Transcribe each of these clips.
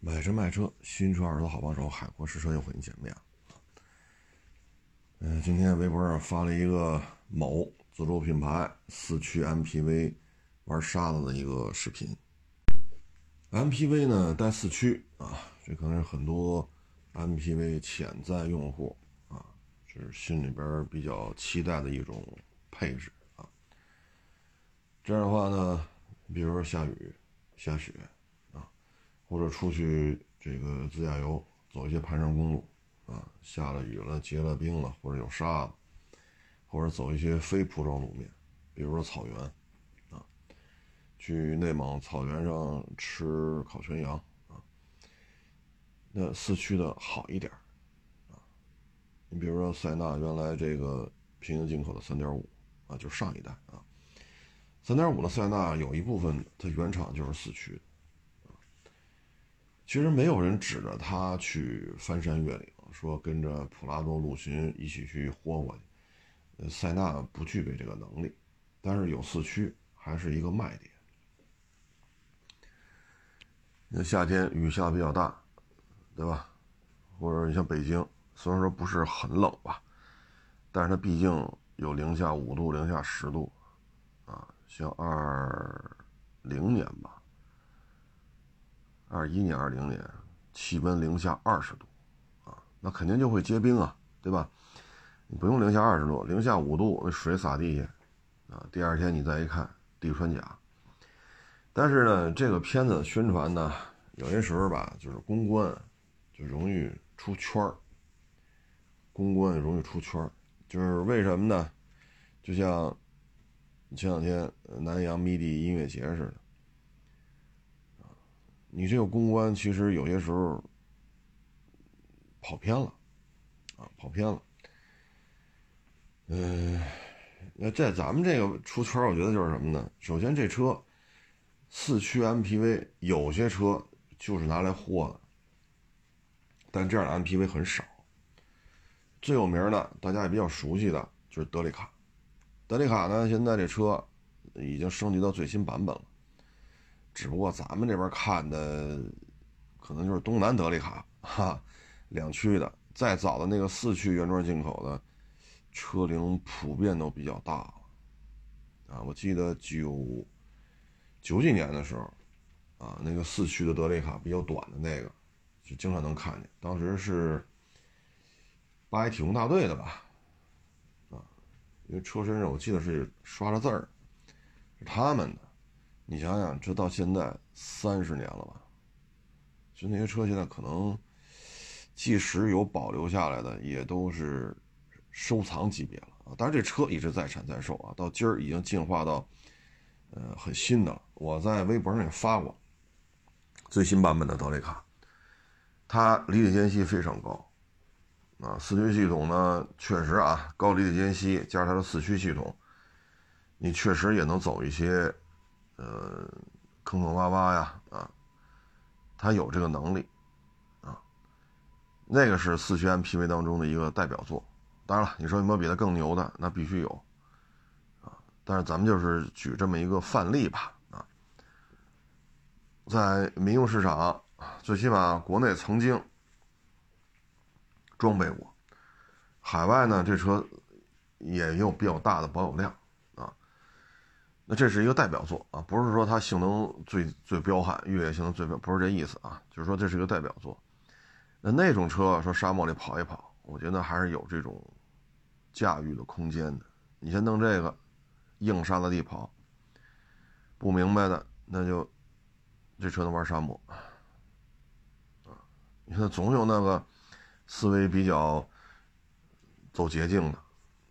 买车卖车，新车二手好帮手，海阔试车又和你见面了。嗯，今天微博上发了一个某自主品牌四驱 MPV 玩沙子的一个视频。MPV 呢带四驱啊，这可能是很多 MPV 潜在用户啊，就是心里边比较期待的一种配置啊。这样的话呢，比如说下雨、下雪。或者出去这个自驾游，走一些盘山公路，啊，下了雨了，结了冰了，或者有沙子，或者走一些非铺装路面，比如说草原，啊，去内蒙草原上吃烤全羊，啊，那四驱的好一点，啊，你比如说塞纳原来这个平行进口的三点五，啊，就上一代啊，三点五的塞纳有一部分它原厂就是四驱。其实没有人指着他去翻山越岭，说跟着普拉多、陆巡一起去豁过去。呃，塞纳不具备这个能力，但是有四驱还是一个卖点。那夏天雨下比较大，对吧？或者你像北京，虽然说不是很冷吧，但是它毕竟有零下五度、零下十度，啊，像二零年吧。二一年、二零年，气温零下二十度，啊，那肯定就会结冰啊，对吧？你不用零下二十度，零下五度，那水洒地下，啊，第二天你再一看，地穿甲。但是呢，这个片子宣传呢，有些时候吧，就是公关就容易出圈儿，公关容易出圈儿，就是为什么呢？就像前两天南阳 MIDI 音乐节似的。你这个公关其实有些时候跑偏了，啊，跑偏了。嗯，那在咱们这个出圈，我觉得就是什么呢？首先，这车四驱 MPV 有些车就是拿来货的，但这样的 MPV 很少。最有名的，大家也比较熟悉的，就是德里卡。德里卡呢，现在这车已经升级到最新版本了。只不过咱们这边看的，可能就是东南德利卡哈，两驱的，再早的那个四驱原装进口的，车龄普遍都比较大了，啊，我记得九九几年的时候，啊，那个四驱的德利卡比较短的那个，就经常能看见，当时是八一体工大队的吧，啊，因为车身上我记得是刷着字儿，是他们的。你想想，这到现在三十年了吧？就那些车现在可能，即使有保留下来的，也都是收藏级别了啊。当然，这车一直在产在售啊，到今儿已经进化到，呃，很新的。我在微博上也发过最新版本的德雷卡，它离地间隙非常高啊。四驱系统呢，确实啊，高离地间隙加上它的四驱系统，你确实也能走一些。呃，坑坑洼洼呀，啊，它有这个能力，啊，那个是四驱 MPV 当中的一个代表作。当然了，你说有没有比它更牛的？那必须有，啊，但是咱们就是举这么一个范例吧，啊，在民用市场，最起码国内曾经装备过，海外呢，这车也有比较大的保有量。那这是一个代表作啊，不是说它性能最最彪悍，越野性能最彪，不是这意思啊，就是说这是一个代表作。那那种车说沙漠里跑一跑，我觉得还是有这种驾驭的空间的。你先弄这个硬沙子地跑，不明白的那就这车能玩沙漠啊。你看总有那个思维比较走捷径的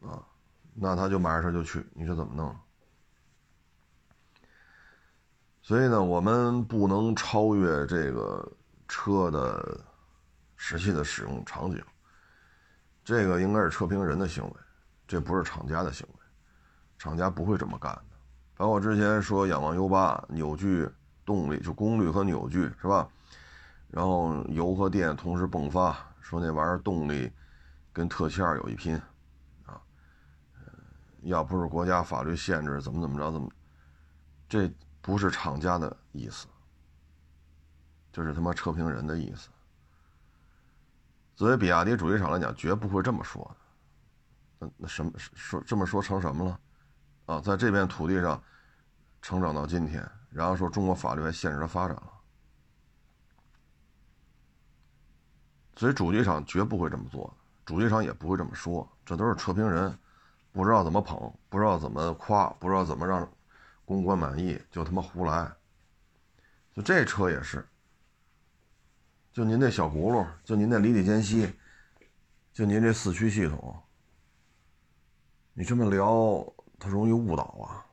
啊，那他就买着车就去，你说怎么弄？所以呢，我们不能超越这个车的实际的使用场景，这个应该是车评人的行为，这不是厂家的行为，厂家不会这么干的。包括之前说仰望 U 八扭矩动力就功率和扭矩是吧？然后油和电同时迸发，说那玩意儿动力跟特气有一拼啊，要不是国家法律限制，怎么怎么着怎么这。不是厂家的意思，就是他妈车评人的意思。作为比亚迪主机厂来讲，绝不会这么说的。那那什么说这么说成什么了？啊，在这片土地上成长到今天，然后说中国法律还限制了发展了，所以主机厂绝不会这么做，主机厂也不会这么说，这都是车评人不知道怎么捧，不知道怎么夸，不知道怎么让公关满意，就他妈胡来。就这车也是，就您那小轱辘，就您那离地间隙，就您这四驱系统，你这么聊，它容易误导啊！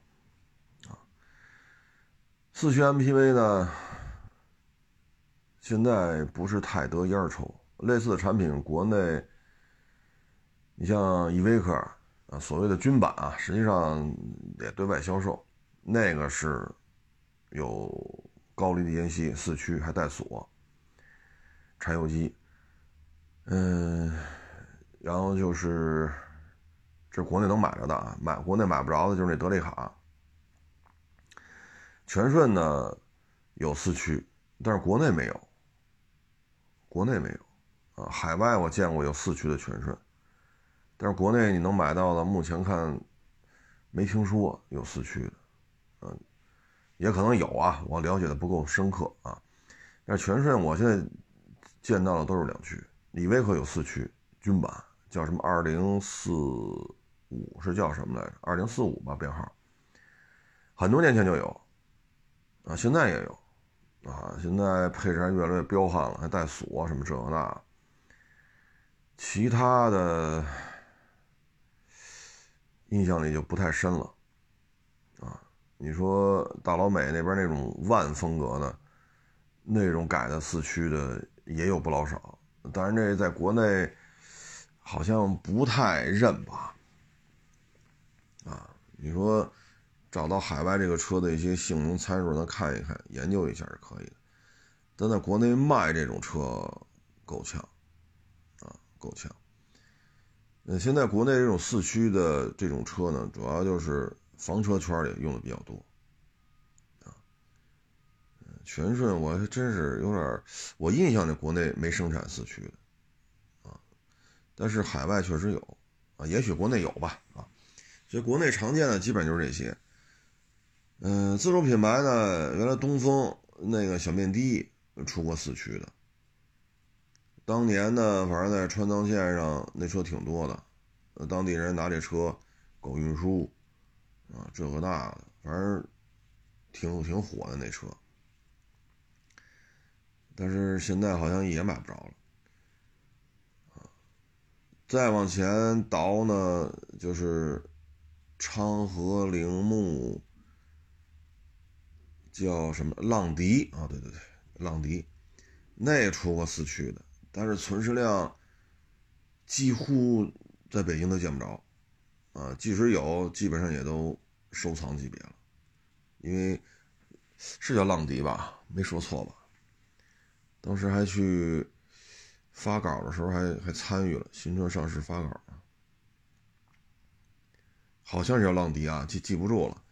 四驱 MPV 呢，现在不是太得烟抽，类似的产品，国内，你像依维柯啊，所谓的军版啊，实际上也对外销售，那个是有。高离地间隙四驱还带锁，柴油机，嗯，然后就是这国内能买着的啊，买国内买不着的就是那德利卡。全顺呢有四驱，但是国内没有，国内没有啊，海外我见过有四驱的全顺，但是国内你能买到的，目前看没听说有四驱的，嗯。也可能有啊，我了解的不够深刻啊。但全顺我现在见到的都是两驱，李威克有四驱，军版叫什么二零四五是叫什么来着？二零四五吧编号。很多年前就有啊，现在也有啊，现在配置还越来越彪悍了，还带锁什么这那。其他的印象里就不太深了。你说大老美那边那种万风格的，那种改的四驱的也有不老少，但是这在国内好像不太认吧？啊，你说找到海外这个车的一些性能参数，咱看一看，研究一下是可以的。但在国内卖这种车够呛，啊，够呛。那现在国内这种四驱的这种车呢，主要就是。房车圈里用的比较多，啊，全顺我还真是有点，我印象里国内没生产四驱的，啊，但是海外确实有，啊，也许国内有吧，啊，所以国内常见的基本就是这些，嗯，自主品牌呢，原来东风那个小面的出过四驱的，当年呢，反正在川藏线上那车挺多的，当地人拿这车搞运输。啊，这个那的，反正挺挺火的那车，但是现在好像也买不着了。啊，再往前倒呢，就是昌河铃木，叫什么浪迪啊？对对对，浪迪，那出过四驱的，但是存世量几乎在北京都见不着。啊，即使有，基本上也都收藏级别了，因为是叫浪迪吧，没说错吧？当时还去发稿的时候，还还参与了新车上市发稿好像是叫浪迪啊，记记不住了。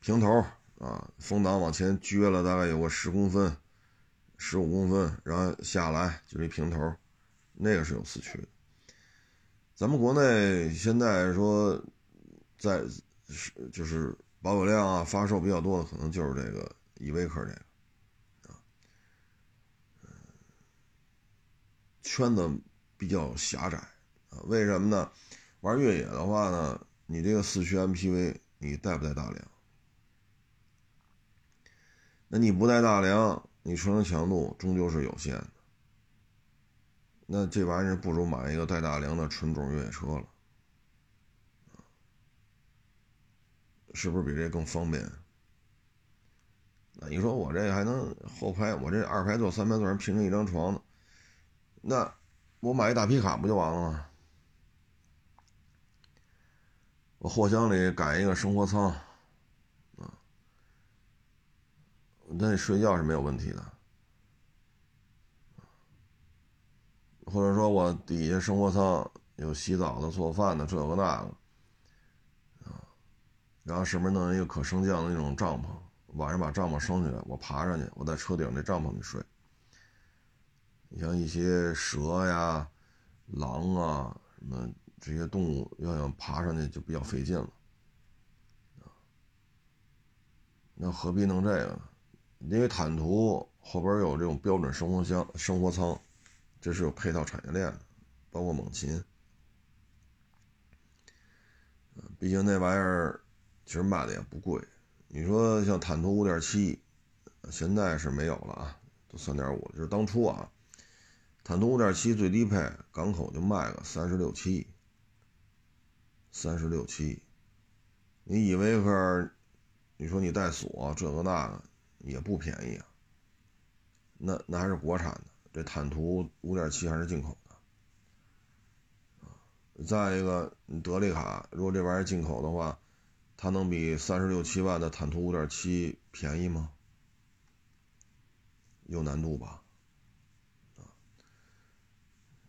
平头啊，风挡往前撅了大概有个十公分、十五公分，然后下来就是一平头，那个是有四驱的。咱们国内现在说，在是就是保有量啊，发售比较多的，可能就是这个依维柯这个，啊，圈子比较狭窄啊。为什么呢？玩越野的话呢，你这个四驱 MPV 你带不带大梁？那你不带大梁，你车身强度终究是有限的。那这玩意儿不如买一个带大梁的纯种越野车了，是不是比这更方便？那你说我这还能后排，我这二排座、三排座人拼成一张床呢？那我买一大皮卡不就完了吗？我货箱里改一个生活舱，啊，那睡觉是没有问题的。或者说我底下生活舱有洗澡的、做饭的，这个那个，然后上面弄一个可升降的那种帐篷，晚上把帐篷升起来，我爬上去，我在车顶那帐篷里睡，你像一些蛇呀、狼啊什么这些动物，要想爬上去就比较费劲了。那何必弄这个呢？因为坦途后边有这种标准生活箱、生活舱，这是有配套产业链的，包括猛禽。毕竟那玩意儿其实卖的也不贵。你说像坦途五点七，现在是没有了啊，都三点五。就是当初啊，坦途五点七最低配港口就卖个三十六七，三十六七。你以为克？你说你带锁这个那个也不便宜啊，那那还是国产的，这坦途五点七还是进口的再一个，你德利卡如果这玩意儿进口的话，它能比三十六七万的坦途五点七便宜吗？有难度吧？啊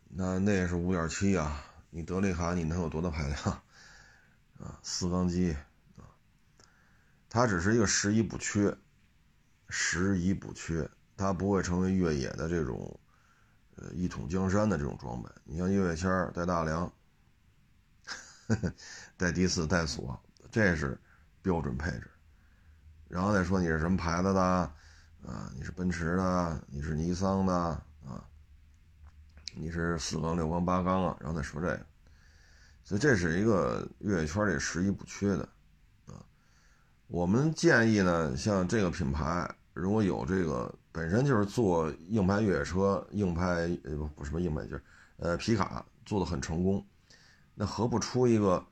那那也是五点七啊，你德利卡你能有多大排量 啊？四缸机啊。它只是一个十一补缺，十一补缺，它不会成为越野的这种，呃，一统江山的这种装备。你像越野签带大梁，带第四带锁，这是标准配置。然后再说你是什么牌子的，啊，你是奔驰的，你是尼桑的，啊，你是四缸、六缸、八缸啊，然后再说这个。所以这是一个越野圈里十一不缺的。啊我们建议呢，像这个品牌，如果有这个本身就是做硬派越野车、硬派呃不不什么硬派就是呃皮卡做的很成功，那何不出一个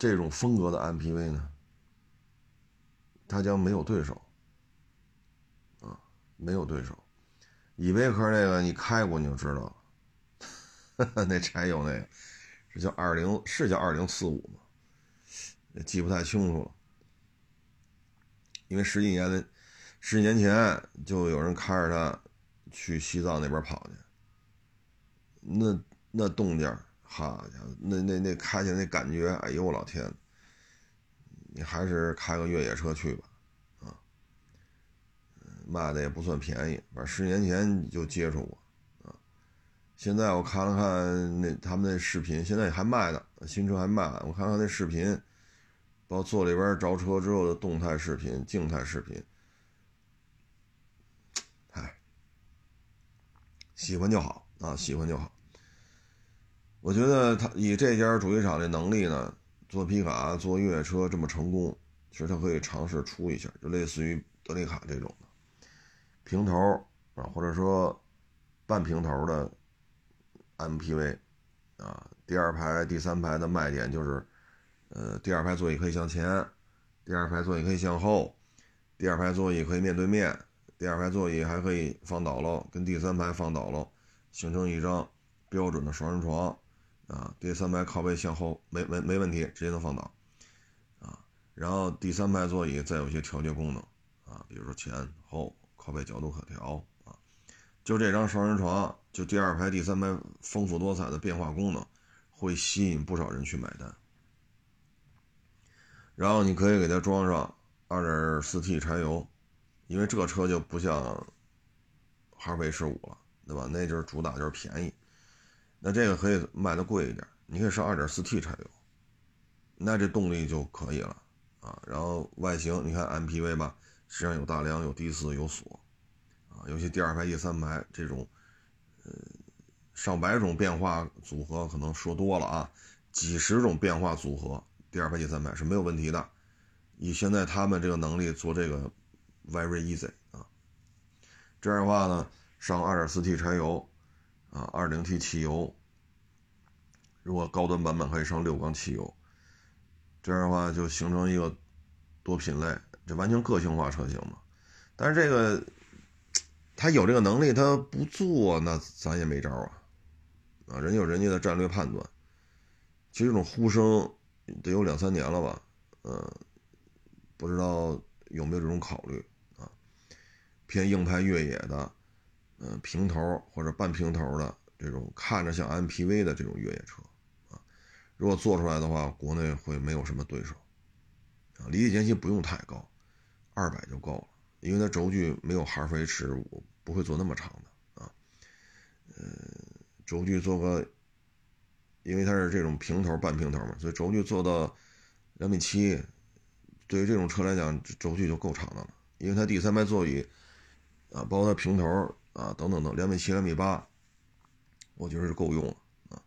这种风格的 MPV 呢？它将没有对手啊，没有对手。依维柯那个你开过你就知道了，那柴油那个是叫二零是叫二零四五吗？记不太清楚了。因为十几年的，十几年前就有人开着它去西藏那边跑去，那那动静，好家伙，那那那开起来那感觉，哎呦我老天！你还是开个越野车去吧，啊，卖的也不算便宜，反正十年前就接触过，啊，现在我看了看那他们那视频，现在还卖呢，新车还卖，我看看那视频。包括坐里边着车之后的动态视频、静态视频，哎，喜欢就好啊，喜欢就好。我觉得他以这家主机厂的能力呢，做皮卡、做越野车这么成功，其实他可以尝试出一下，就类似于德利卡这种的平头啊，或者说半平头的 MPV 啊，第二排、第三排的卖点就是。呃，第二排座椅可以向前，第二排座椅可以向后，第二排座椅可以面对面，第二排座椅还可以放倒了，跟第三排放倒了，形成一张标准的双人床，啊，第三排靠背向后没没没问题，直接能放倒，啊，然后第三排座椅再有一些调节功能，啊，比如说前后靠背角度可调，啊，就这张双人床，就第二排第三排丰富多彩的变化功能，会吸引不少人去买单。然后你可以给它装上 2.4T 柴油，因为这车就不像哈弗 H 5了，对吧？那就是主打就是便宜，那这个可以卖的贵一点，你可以上 2.4T 柴油，那这动力就可以了啊。然后外形你看 MPV 吧，实际上有大梁、有低四、有锁啊，尤其第二排、第三排这种，呃，上百种变化组合可能说多了啊，几十种变化组合。第二排、第三排是没有问题的，以现在他们这个能力做这个，very easy 啊。这样的话呢，上 2.4T 柴油，啊，2.0T 汽油，如果高端版本可以上六缸汽油，这样的话就形成一个多品类，这完全个性化车型嘛。但是这个他有这个能力，他不做，那咱也没招啊，啊，人有人家的战略判断。其实这种呼声。得有两三年了吧，嗯，不知道有没有这种考虑啊？偏硬派越野的，嗯，平头或者半平头的这种看着像 MPV 的这种越野车啊，如果做出来的话，国内会没有什么对手啊。离地间隙不用太高，二百就够了，因为它轴距没有哈弗 H 五不会做那么长的啊。轴距做个，因为它是这种平头半平头嘛，所以轴距做到两米七，对于这种车来讲，轴距就够长的了。因为它第三排座椅啊，包括它平头啊等等等，两米七两米八，我觉得是够用了啊。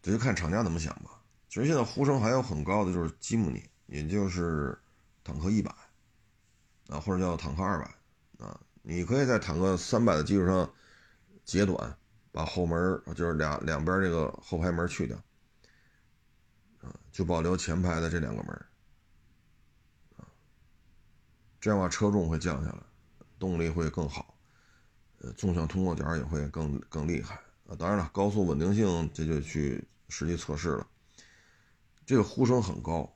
这就看厂家怎么想吧。其实现在呼声还有很高的就是吉姆尼，也就是坦克一百啊，或者叫坦克二百啊。你可以在坦克三百的基础上截短，把后门就是两两边这个后排门去掉，啊，就保留前排的这两个门，啊，这样的话车重会降下来，动力会更好，呃，纵向通过点也会更更厉害啊。当然了，高速稳定性这就去实际测试了。这个呼声很高，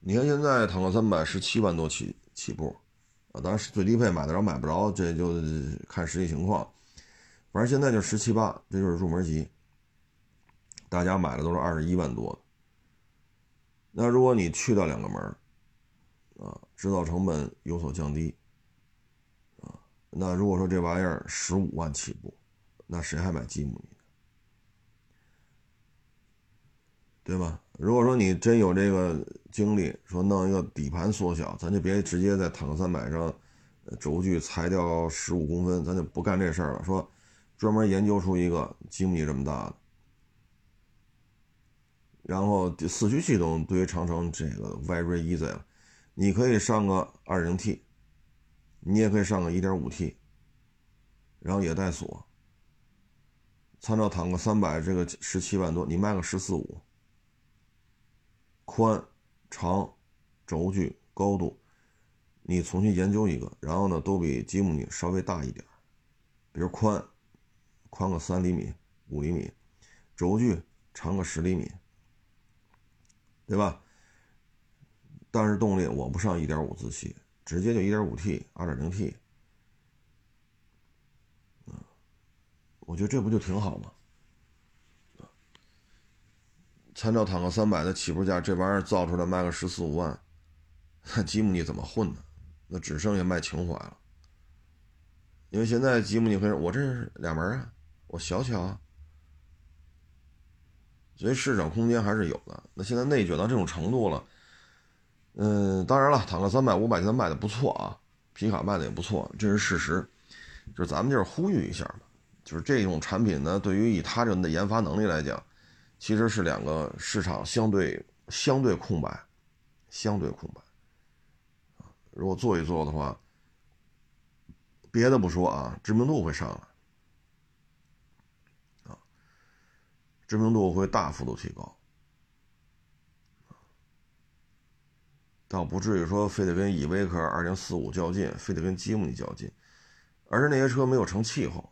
你看现在坦克三百十七万多起起步。啊，当然最低配买得着买不着，这就看实际情况。反正现在就十七八，这就是入门级。大家买的都是二十一万多的。那如果你去掉两个门啊，制造成本有所降低，那如果说这玩意儿十五万起步，那谁还买吉姆尼？对吧？如果说你真有这个精力，说弄一个底盘缩小，咱就别直接在坦克三百上轴距裁掉十五公分，咱就不干这事儿了。说专门研究出一个吉姆尼这么大的，然后四驱系统对于长城这个 very easy 了，你可以上个二零 T，你也可以上个一点五 T，然后也带锁。参照坦克三百这个十七万多，你卖个十四五。宽、长、轴距、高度，你重新研究一个，然后呢，都比吉姆尼稍微大一点比如宽，宽个三厘米、五厘米，轴距长个十厘米，对吧？但是动力我不上1.5自吸，直接就 1.5T、2.0T，我觉得这不就挺好吗？参照坦克三百的起步价，这玩意儿造出来卖个十四五万，那吉姆尼怎么混呢？那只剩下卖情怀了。因为现在吉姆尼会说：“我这是俩门啊，我小巧啊。”所以市场空间还是有的。那现在内卷到这种程度了，嗯，当然了，坦克三百、五百现在卖的不错啊，皮卡卖的也不错，这是事实。就是咱们就是呼吁一下嘛，就是这种产品呢，对于以他这的研发能力来讲。其实是两个市场相对相对空白，相对空白。如果做一做的话，别的不说啊，知名度会上来，啊，知名度会大幅度提高，倒不至于说非得跟依维柯二零四五较劲，非得跟吉姆尼较劲，而是那些车没有成气候，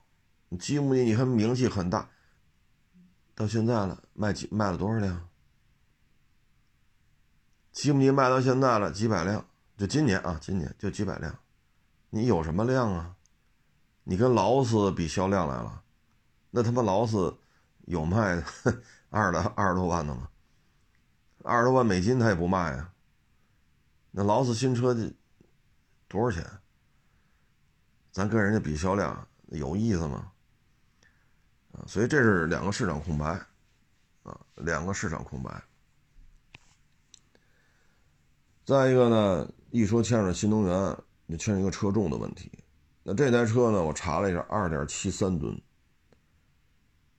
吉姆尼你看名气很大。到现在了，卖几卖了多少辆？吉姆尼卖到现在了几百辆，就今年啊，今年就几百辆，你有什么量啊？你跟劳斯比销量来了，那他妈劳斯有卖 二的二十多万的吗？二十多万美金他也不卖啊。那劳斯新车的多少钱？咱跟人家比销量有意思吗？所以这是两个市场空白，啊，两个市场空白。再一个呢，一说牵扯新能源，就牵扯一个车重的问题。那这台车呢，我查了一下，二点七三吨，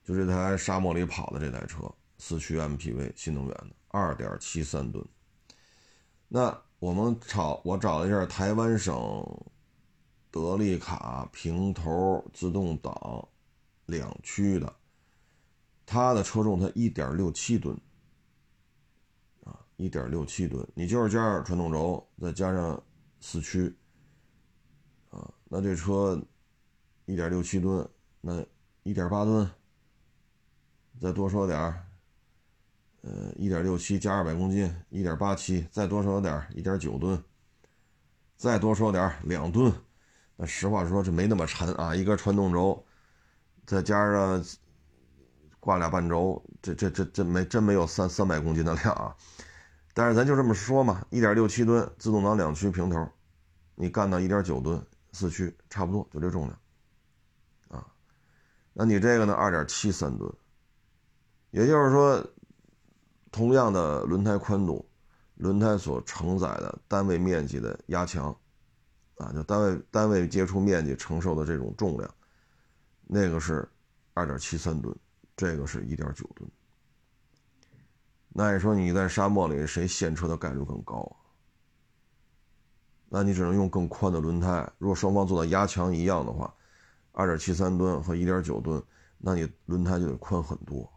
就这台沙漠里跑的这台车，四驱 MPV 新能源的，二点七三吨。那我们找我找了一下台湾省德利卡平头自动挡。两驱的，它的车重才一点六七吨，啊，一点六七吨，你就是加上传动轴，再加上四驱，啊，那这车一点六七吨，那一点八吨，再多说点，呃，一点六七加二百公斤，一点八七，再多说点，一点九吨，再多说点，两吨，那实话说，这没那么沉啊，一根传动轴。再加上挂俩半轴，这这这这没真没有三三百公斤的量啊！但是咱就这么说嘛，一点六七吨自动挡两驱平头，你干到一点九吨四驱，差不多就这重量啊。那你这个呢，二点七三吨，也就是说，同样的轮胎宽度，轮胎所承载的单位面积的压强，啊，就单位单位接触面积承受的这种重量，那个是二点七三吨，这个是一点九吨。那你说你在沙漠里谁陷车的概率更高啊？那你只能用更宽的轮胎。如果双方做的压强一样的话，二点七三吨和一点九吨，那你轮胎就得宽很多，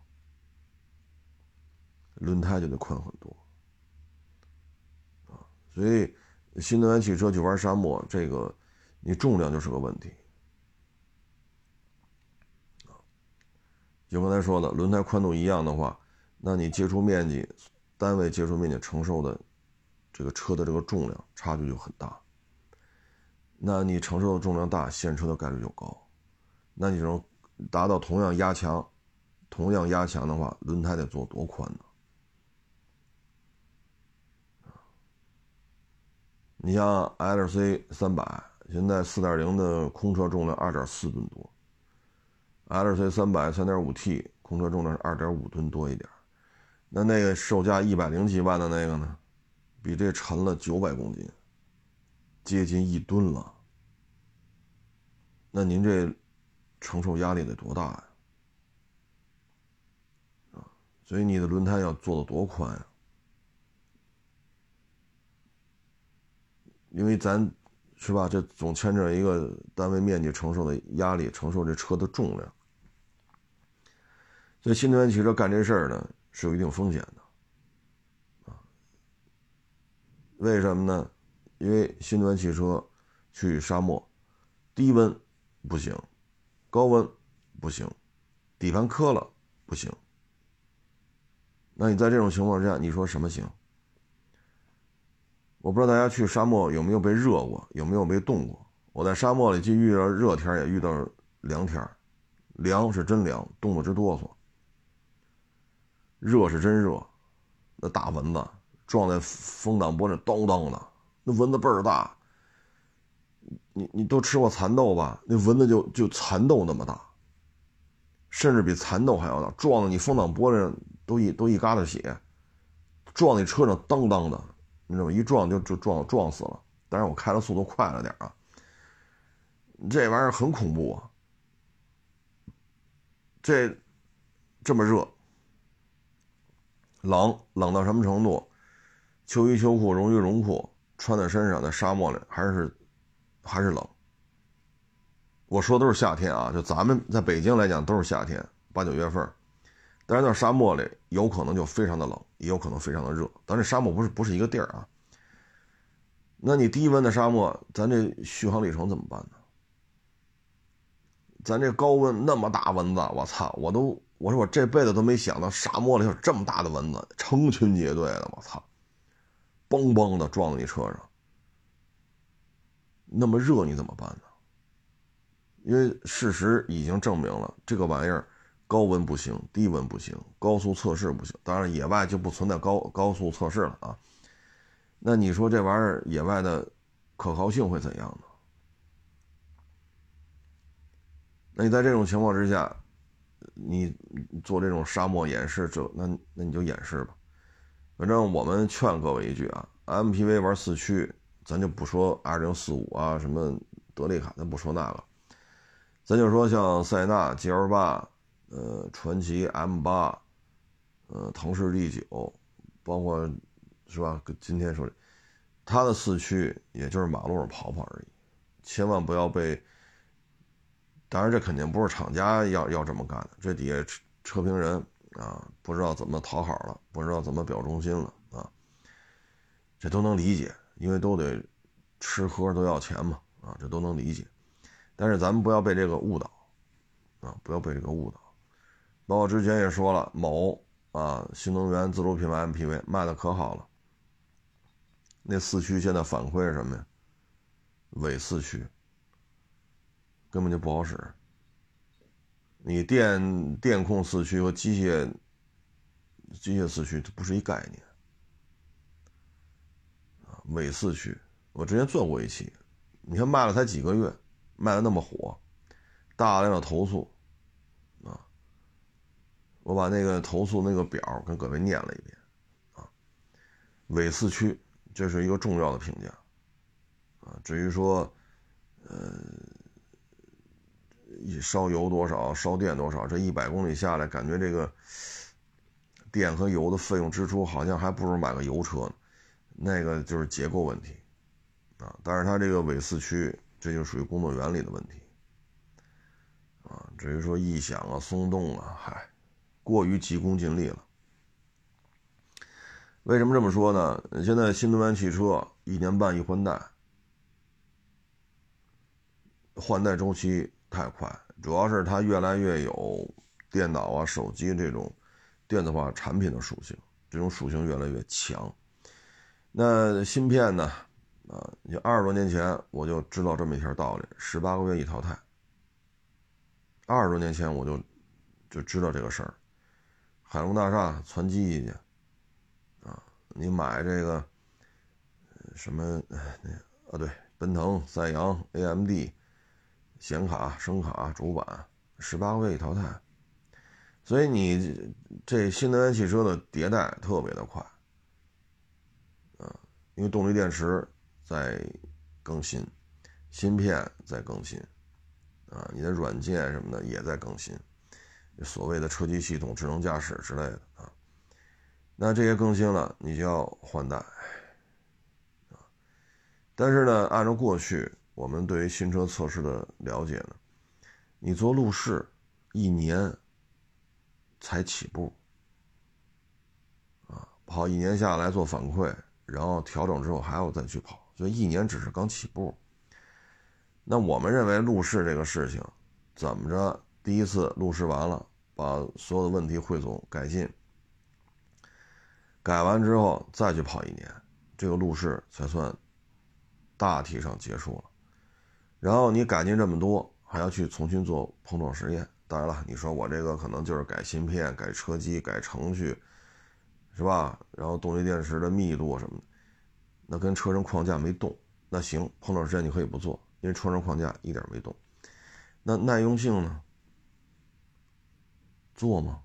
轮胎就得宽很多啊。所以新能源汽车去玩沙漠，这个你重量就是个问题就刚才说的，轮胎宽度一样的话。那你接触面积，单位接触面积承受的这个车的这个重量差距就很大。那你承受的重量大，陷车的概率就高。那你这种达到同样压强，同样压强的话，轮胎得做多宽呢？你像 L C 三百，现在四点零的空车重量二点四吨多，L C 三百三点五 T 空车重量是二点五吨多一点。那那个售价一百零几万的那个呢，比这沉了九百公斤，接近一吨了。那您这承受压力得多大呀？啊，所以你的轮胎要做的多宽呀？因为咱是吧，这总牵扯一个单位面积承受的压力，承受这车的重量。所以新能源汽车干这事儿呢？是有一定风险的，啊，为什么呢？因为新能源汽车去沙漠，低温不行，高温不行，底盘磕了不行。那你在这种情况之下，你说什么行？我不知道大家去沙漠有没有被热过，有没有被冻过？我在沙漠里既遇到热天，也遇到凉天，凉是真凉，冻得直哆嗦。热是真热，那大蚊子撞在风挡玻璃当当的，那蚊子倍儿大。你你都吃过蚕豆吧？那蚊子就就蚕豆那么大，甚至比蚕豆还要大，撞的你风挡玻璃上都一都一疙瘩血，撞你车上当当的，你知道吗？一撞就就撞撞死了。但是我开的速度快了点啊，这玩意儿很恐怖啊，这这么热。冷冷到什么程度？秋衣秋裤、绒衣绒裤穿在身上，在沙漠里还是还是冷。我说都是夏天啊，就咱们在北京来讲都是夏天，八九月份。但是到沙漠里有可能就非常的冷，也有可能非常的热。咱这沙漠不是不是一个地儿啊。那你低温的沙漠，咱这续航里程怎么办呢？咱这高温那么大蚊子，我操，我都。我说我这辈子都没想到沙漠里有这么大的蚊子，成群结队的，我操，嘣嘣的撞到你车上。那么热你怎么办呢？因为事实已经证明了这个玩意儿，高温不行，低温不行，高速测试不行。当然野外就不存在高高速测试了啊。那你说这玩意儿野外的可靠性会怎样呢？那你在这种情况之下？你做这种沙漠演示，就那那你就演示吧。反正我们劝各位一句啊，MPV 玩四驱，咱就不说二零四五啊，什么德利卡，咱不说那个，咱就说像塞纳 GL 八，呃，传祺 M 八，呃，腾势 D 九，包括是吧？今天说的，它的四驱也就是马路上跑跑而已，千万不要被。当然，这肯定不是厂家要要这么干的，这底下车车评人啊，不知道怎么讨好了，不知道怎么表忠心了啊，这都能理解，因为都得吃喝都要钱嘛啊，这都能理解。但是咱们不要被这个误导啊，不要被这个误导。包括之前也说了，某啊新能源自主品牌 MPV 卖的可好了，那四驱现在反馈是什么呀？伪四驱。根本就不好使。你电电控四驱和机械机械四驱它不是一概念啊，伪四驱。我之前做过一期，你看卖了才几个月，卖的那么火，大量的投诉我把那个投诉那个表跟各位念了一遍啊。尾四驱，这是一个重要的评价啊。至于说，呃，烧油多少，烧电多少，这一百公里下来，感觉这个电和油的费用支出好像还不如买个油车呢。那个就是结构问题啊。但是它这个尾四驱，这就属于工作原理的问题啊。至于说异响啊、松动啊，嗨。过于急功近利了。为什么这么说呢？现在新能源汽车一年半一换代，换代周期太快，主要是它越来越有电脑啊、手机这种电子化产品的属性，这种属性越来越强。那芯片呢？啊，你二十多年前我就知道这么一条道理：十八个月一淘汰。二十多年前我就就知道这个事儿。海龙大厦传机去，啊，你买这个什么那啊？对，奔腾、赛扬、AMD 显卡、声卡、主板，十八个月一淘汰。所以你这新能源汽车的迭代特别的快，啊，因为动力电池在更新，芯片在更新，啊，你的软件什么的也在更新。所谓的车机系统、智能驾驶之类的啊，那这些更新了，你就要换代啊。但是呢，按照过去我们对于新车测试的了解呢，你做路试一年才起步啊，跑一年下来做反馈，然后调整之后还要再去跑，所以一年只是刚起步。那我们认为路试这个事情怎么着？第一次路试完了，把所有的问题汇总改进，改完之后再去跑一年，这个路试才算大体上结束了。然后你改进这么多，还要去重新做碰撞实验。当然了，你说我这个可能就是改芯片、改车机、改程序，是吧？然后动力电池的密度什么的，那跟车身框架没动。那行，碰撞实验你可以不做，因为车身框架一点没动。那耐用性呢？做吗？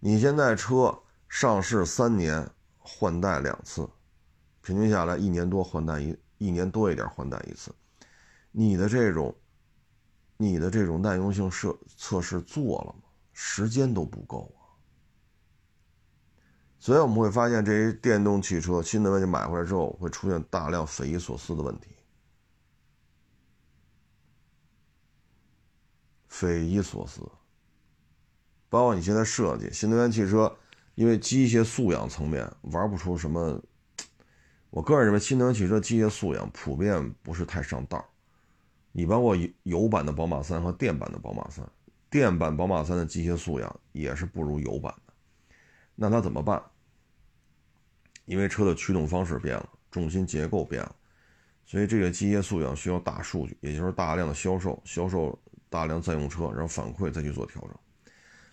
你现在车上市三年换代两次，平均下来一年多换代一，一年多一点换代一次。你的这种，你的这种耐用性测测试做了吗？时间都不够啊。所以我们会发现，这些电动汽车新能源买回来之后，会出现大量匪夷所思的问题，匪夷所思。包括你现在设计新能源汽车，因为机械素养层面玩不出什么。我个人认为，新能源汽车机械素养普遍不是太上道。你包括油油版的宝马三和电版的宝马三，电版宝马三的机械素养也是不如油版的。那它怎么办？因为车的驱动方式变了，重心结构变了，所以这个机械素养需要大数据，也就是大量的销售，销售大量在用车，然后反馈再去做调整。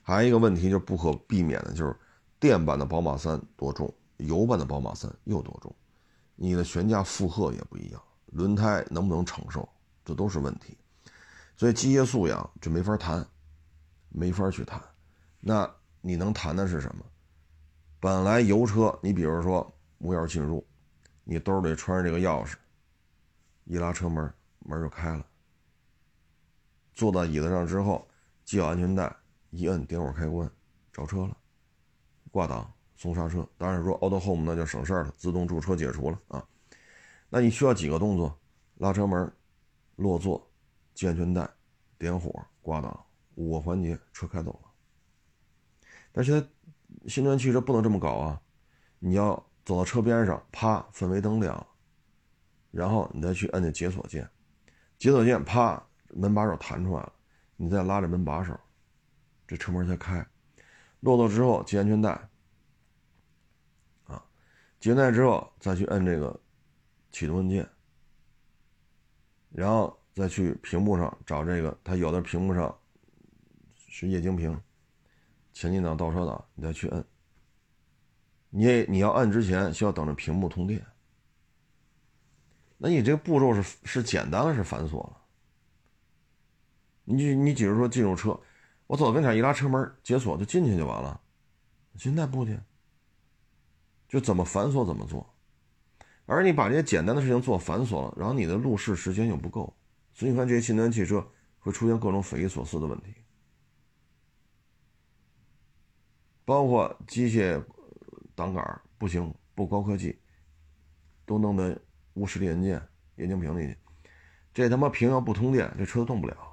还有一个问题就是不可避免的，就是电版的宝马三多重，油版的宝马三又多重，你的悬架负荷也不一样，轮胎能不能承受，这都是问题。所以机械素养就没法谈，没法去谈。那你能谈的是什么？本来油车，你比如说无钥匙进入，你兜里揣着这个钥匙，一拉车门，门就开了。坐到椅子上之后，系好安全带。一摁点火开关，着车了，挂档松刹车。当然说 Auto Home 那就省事儿了，自动驻车解除了啊。那你需要几个动作？拉车门、落座、系安全带、点火、挂档，五个环节，车开走了。但现在新能源汽车不能这么搞啊！你要走到车边上，啪，氛围灯亮，然后你再去摁那解锁键，解锁键啪，门把手弹出来了，你再拉着门把手。这车门才开，落座之后系安全带，啊，系完带之后再去摁这个启动按键，然后再去屏幕上找这个，它有的屏幕上是液晶屏，前进档、倒车档，你再去摁。你你要按之前需要等着屏幕通电，那你这个步骤是是简单了是繁琐了？你你比如说进入车。我走到跟前一拉车门解锁就进去就完了。现在不去，就怎么繁琐怎么做，而你把这些简单的事情做繁琐了，然后你的路试时间又不够，所以你看这些新能源汽车会出现各种匪夷所思的问题，包括机械挡杆不行，不高科技，都弄得无实体按键、液晶屏里去，这他妈屏要不通电，这车动不了。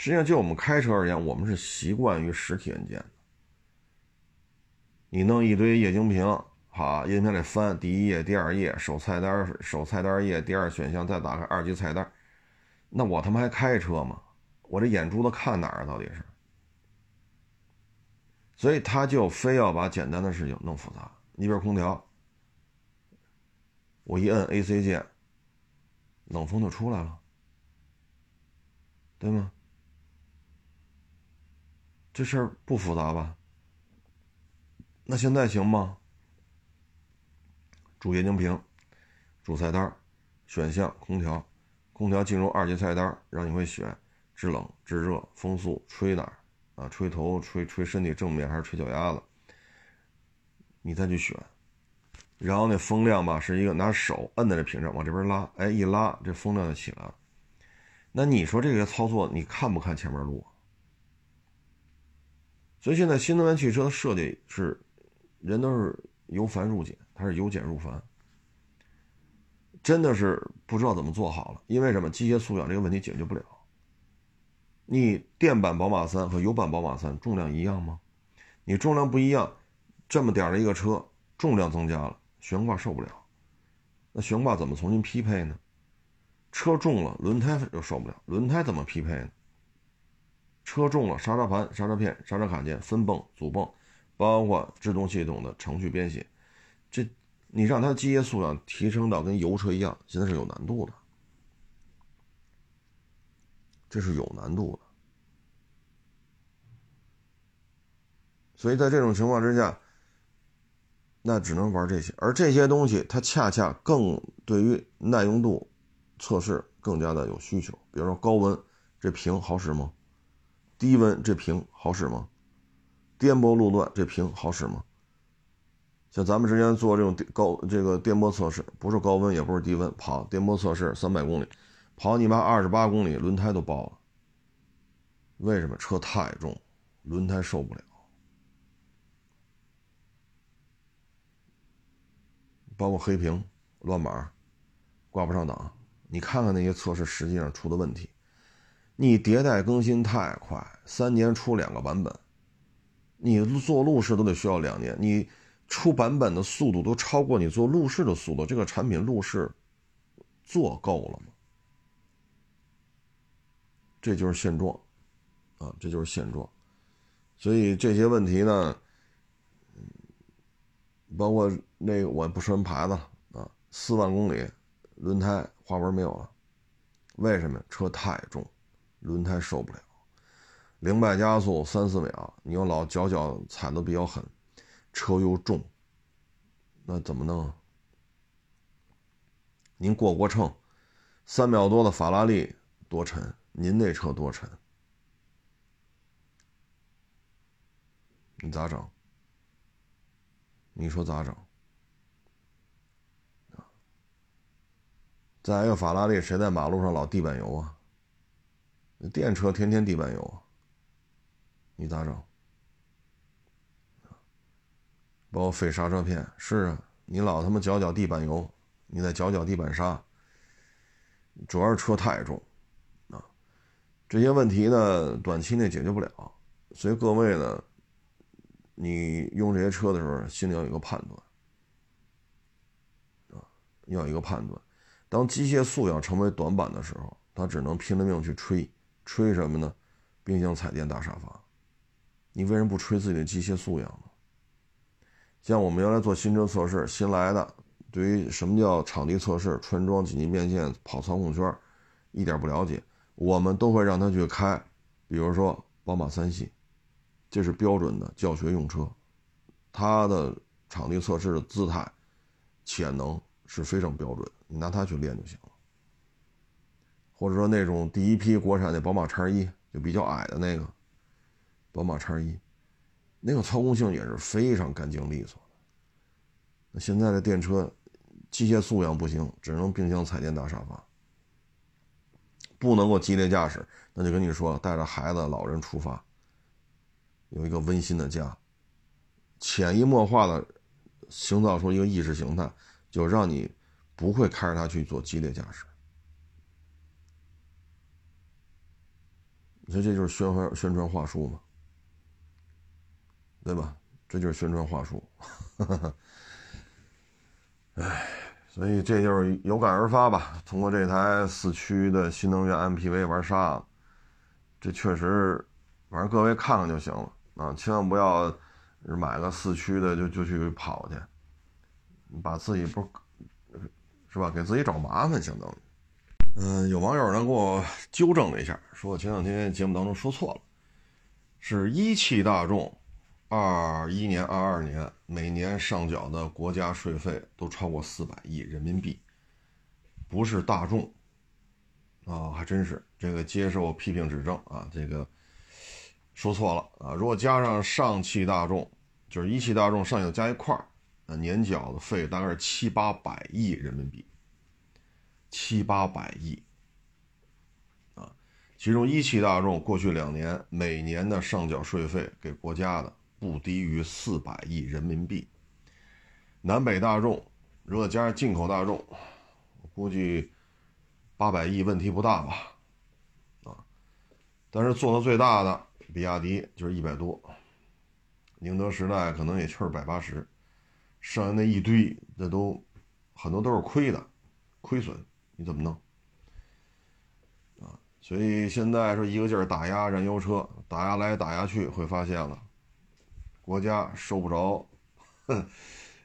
实际上，就我们开车而言，我们是习惯于实体按键的。你弄一堆液晶屏，好，液晶屏得翻第一页、第二页，首菜单、首菜单页，第二选项再打开二级菜单，那我他妈还开车吗？我这眼珠子看哪儿啊？到底是？所以他就非要把简单的事情弄复杂。你比如空调，我一摁 AC 键，冷风就出来了，对吗？这事儿不复杂吧？那现在行吗？主液晶屏、主菜单、选项、空调，空调进入二级菜单，让你会选制冷、制热、风速、吹哪儿啊？吹头、吹吹身体正面还是吹脚丫子？你再去选。然后那风量吧，是一个拿手摁在这屏上往这边拉，哎，一拉这风量就起来了。那你说这个操作，你看不看前面路？所以现在新能源汽车的设计是，人都是由繁入简，它是由简入繁，真的是不知道怎么做好了。因为什么？机械素养这个问题解决不了。你电版宝马三和油版宝马三重量一样吗？你重量不一样，这么点儿的一个车，重量增加了，悬挂受不了，那悬挂怎么重新匹配呢？车重了，轮胎又受不了，轮胎怎么匹配呢？车重了，刹车盘、刹车片、刹车卡钳分泵、组泵，包括制动系统的程序编写，这你让它的机械素养提升到跟油车一样，现在是有难度的，这是有难度的。所以在这种情况之下，那只能玩这些，而这些东西它恰恰更对于耐用度测试更加的有需求。比如说高温，这屏好使吗？低温这屏好使吗？颠簸路段这屏好使吗？像咱们之前做这种高这个颠簸测试，不是高温也不是低温，跑颠簸测试三百公里，跑你妈二十八公里，轮胎都爆了。为什么？车太重，轮胎受不了。包括黑屏、乱码、挂不上档，你看看那些测试实际上出的问题。你迭代更新太快，三年出两个版本，你做路试都得需要两年，你出版本的速度都超过你做路试的速度，这个产品路试做够了吗？这就是现状，啊，这就是现状，所以这些问题呢，包括那个我不说什么牌子啊，四万公里，轮胎花纹没有了，为什么？车太重。轮胎受不了，零百加速三四秒，你又老脚脚踩的比较狠，车又重，那怎么弄？您过过秤，三秒多的法拉利多沉，您那车多沉？你咋整？你说咋整？再一个法拉利，谁在马路上老地板油啊？电车天天地板油，你咋整？包括废刹车片，是啊，你老他妈搅搅地板油，你再搅搅地板刹，主要是车太重啊。这些问题呢，短期内解决不了，所以各位呢，你用这些车的时候，心里要有一个判断啊，要有一个判断。当机械素养成为短板的时候，他只能拼了命去吹。吹什么呢？冰箱、彩电、大沙发，你为什么不吹自己的机械素养呢？像我们原来做新车测试，新来的对于什么叫场地测试、穿装、紧急变线、跑操控圈，一点不了解，我们都会让他去开，比如说宝马三系，这是标准的教学用车，它的场地测试的姿态、潜能是非常标准，你拿它去练就行。或者说那种第一批国产的宝马叉一，就比较矮的那个宝马叉一，那个操控性也是非常干净利索的。那现在的电车机械素养不行，只能冰箱彩电大沙发，不能够激烈驾驶，那就跟你说，带着孩子、老人出发，有一个温馨的家，潜移默化的营造出一个意识形态，就让你不会开着它去做激烈驾驶。你说这就是宣传宣传话术嘛，对吧？这就是宣传话术。唉，所以这就是有感而发吧。通过这台四驱的新能源 MPV 玩啥？这确实，反正各位看看就行了啊，千万不要买个四驱的就就去跑去，把自己不是是吧？给自己找麻烦，相当于。嗯，有网友呢给我纠正了一下，说前两天节目当中说错了，是一汽大众，二一年、二二年每年上缴的国家税费都超过四百亿人民币，不是大众，啊，还真是这个接受批评指正啊，这个说错了啊，如果加上上汽大众，就是一汽大众上下加一块儿，年缴的费大概是七八百亿人民币。七八百亿，啊，其中一汽大众过去两年每年的上缴税费给国家的不低于四百亿人民币。南北大众，如果加上进口大众，我估计八百亿问题不大吧，啊，但是做的最大的比亚迪就是一百多，宁德时代可能也就是百八十，剩下那一堆那都很多都是亏的，亏损。你怎么弄啊？所以现在说一个劲儿打压燃油车，打压来打压去，会发现了，国家收不着，哼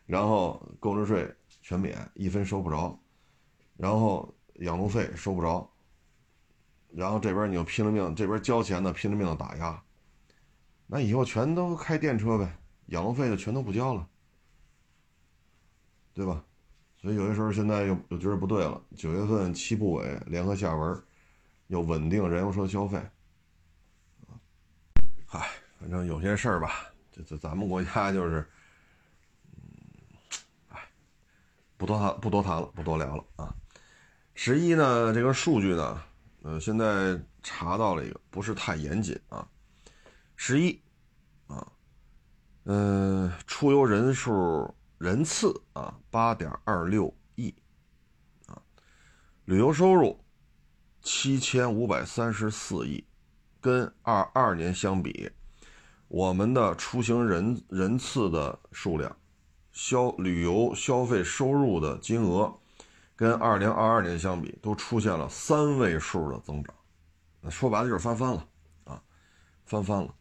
然后购置税全免，一分收不着，然后养路费收不着，然后这边你又拼了命，这边交钱的拼了命的打压，那以后全都开电车呗，养路费就全都不交了，对吧？所以有些时候现在又又觉得不对了。九月份七部委联合下文，又稳定燃油车消费。嗨，反正有些事儿吧，这这咱们国家就是，嗯，哎，不多谈，不多谈了，不多聊了啊。十一呢，这个数据呢，呃，现在查到了一个不是太严谨啊。十一啊，嗯，出游人数。人次啊，八点二六亿，啊，旅游收入七千五百三十四亿，跟二二年相比，我们的出行人人次的数量，消旅游消费收入的金额，跟二零二二年相比，都出现了三位数的增长，那说白了就是翻番了，啊，翻番了。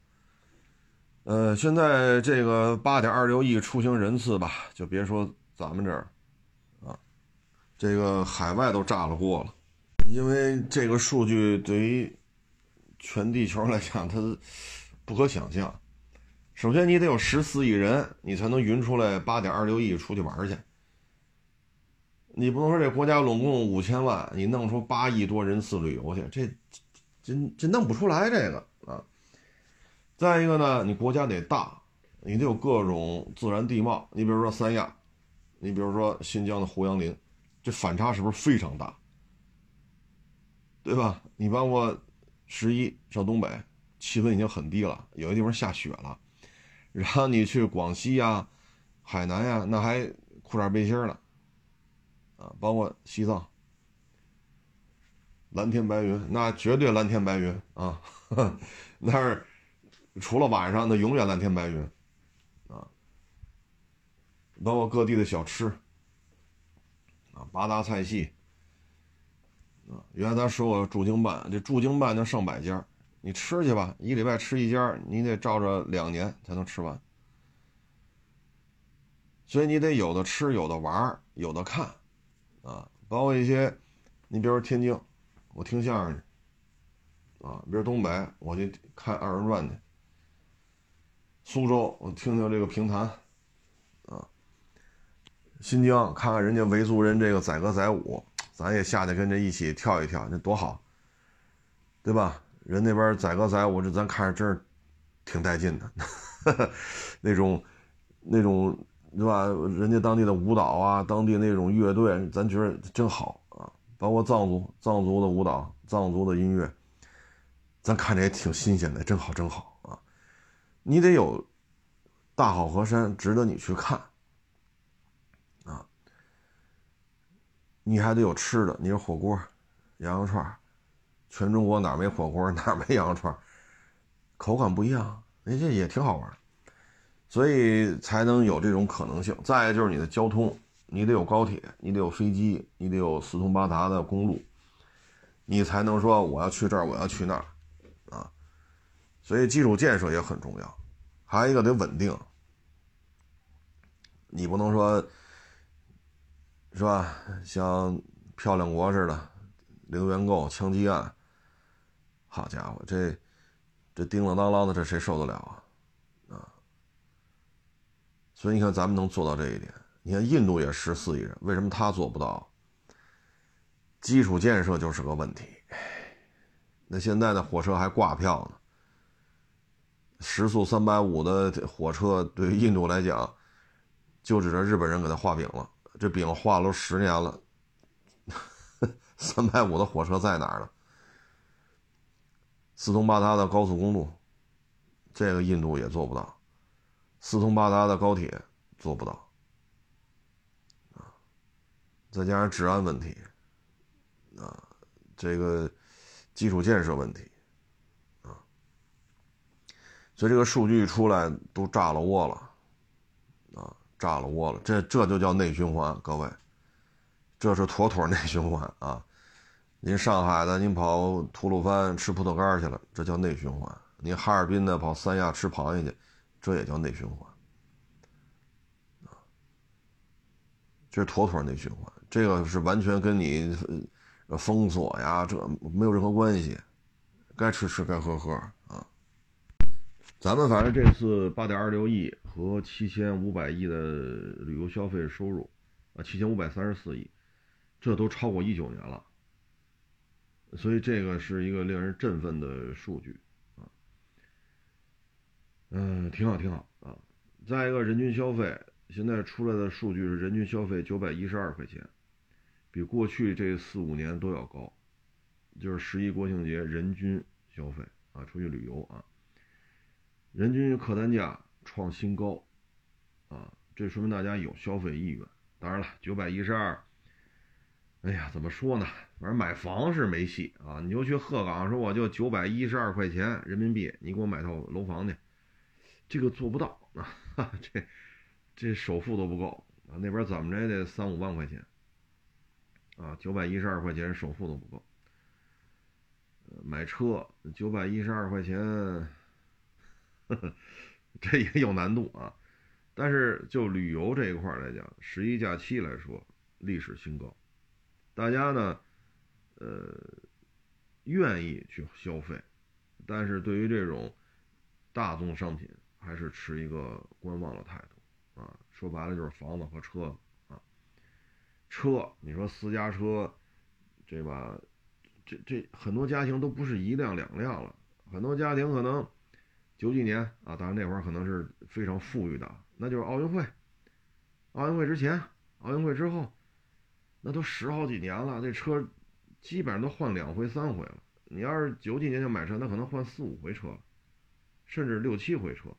呃，现在这个八点二六亿出行人次吧，就别说咱们这儿，啊，这个海外都炸了锅了，因为这个数据对于全地球来讲，它不可想象。首先，你得有十四亿人，你才能匀出来八点二六亿出去玩去。你不能说这国家拢共五千万，你弄出八亿多人次旅游去，这这这弄不出来这个。再一个呢，你国家得大，你得有各种自然地貌。你比如说三亚，你比如说新疆的胡杨林，这反差是不是非常大？对吧？你包括十一上东北，气温已经很低了，有些地方下雪了。然后你去广西呀、海南呀，那还裤衩背心呢。啊，包括西藏，蓝天白云，那绝对蓝天白云啊，那是。除了晚上，那永远蓝天白云，啊，包括各地的小吃，啊，八大菜系，啊，原来咱说过驻京办，这驻京办就上百家，你吃去吧，一礼拜吃一家，你得照着两年才能吃完，所以你得有的吃，有的玩，有的看，啊，包括一些，你比如说天津，我听相声去，啊，比如东北，我去看二人转去。苏州，我听听这个评弹，啊，新疆看看人家维族人这个载歌载舞，咱也下去跟着一起跳一跳，那多好，对吧？人那边载歌载舞，这咱看着真是挺带劲的，那种那种对吧？人家当地的舞蹈啊，当地那种乐队，咱觉得真好啊。包括藏族藏族的舞蹈、藏族的音乐，咱看着也挺新鲜的，真好真好！你得有大好河山值得你去看啊，你还得有吃的，你有火锅、羊肉串。全中国哪没火锅，哪没羊肉串，口感不一样，那这也挺好玩，所以才能有这种可能性。再就是你的交通，你得有高铁，你得有飞机，你得有四通八达的公路，你才能说我要去这儿，我要去那儿，所以基础建设也很重要，还有一个得稳定，你不能说，是吧？像漂亮国似的，零元购、枪击案。好家伙，这这叮了当啷的，这谁受得了啊？啊！所以你看，咱们能做到这一点。你看印度也十四亿人，为什么他做不到？基础建设就是个问题。那现在的火车还挂票呢，时速三百五的火车对于印度来讲，就指着日本人给他画饼了。这饼画了十年了，三百五的火车在哪儿呢？四通八达的高速公路，这个印度也做不到；四通八达的高铁做不到，啊，再加上治安问题，啊，这个基础建设问题，所以这个数据一出来都炸了窝了，啊，炸了窝了，这这就叫内循环，各位，这是妥妥内循环啊。您上海的，您跑吐鲁番吃葡萄干去了，这叫内循环；您哈尔滨的跑三亚吃螃蟹去，这也叫内循环。啊，这是妥妥内循环，这个是完全跟你封锁呀，这没有任何关系。该吃吃，该喝喝。咱们反正这次八点二六亿和七千五百亿的旅游消费收入，啊，七千五百三十四亿，这都超过一九年了。所以这个是一个令人振奋的数据，啊，嗯，挺好，挺好啊。再一个，人均消费现在出来的数据是人均消费九百一十二块钱，比过去这四五年都要高。就是十一国庆节人均消费啊，出去旅游啊，人均客单价创新高，啊，这说明大家有消费意愿。当然了，九百一十二。哎呀，怎么说呢？反正买房是没戏啊！你就去鹤岗说，我就九百一十二块钱人民币，你给我买套楼房去，这个做不到啊！哈哈这这首付都不够啊！那边怎么着也得三五万块钱啊！九百一十二块钱首付都不够。买车九百一十二块钱，这也有难度啊！但是就旅游这一块来讲，十一假期来说，历史新高。大家呢，呃，愿意去消费，但是对于这种大宗商品，还是持一个观望的态度啊。说白了就是房子和车啊。车，你说私家车，对吧？这这很多家庭都不是一辆两辆了，很多家庭可能九几年啊，当然那会儿可能是非常富裕的，那就是奥运会，奥运会之前，奥运会之后。那都十好几年了，这车基本上都换两回三回了。你要是九几年就买车，那可能换四五回车，甚至六七回车。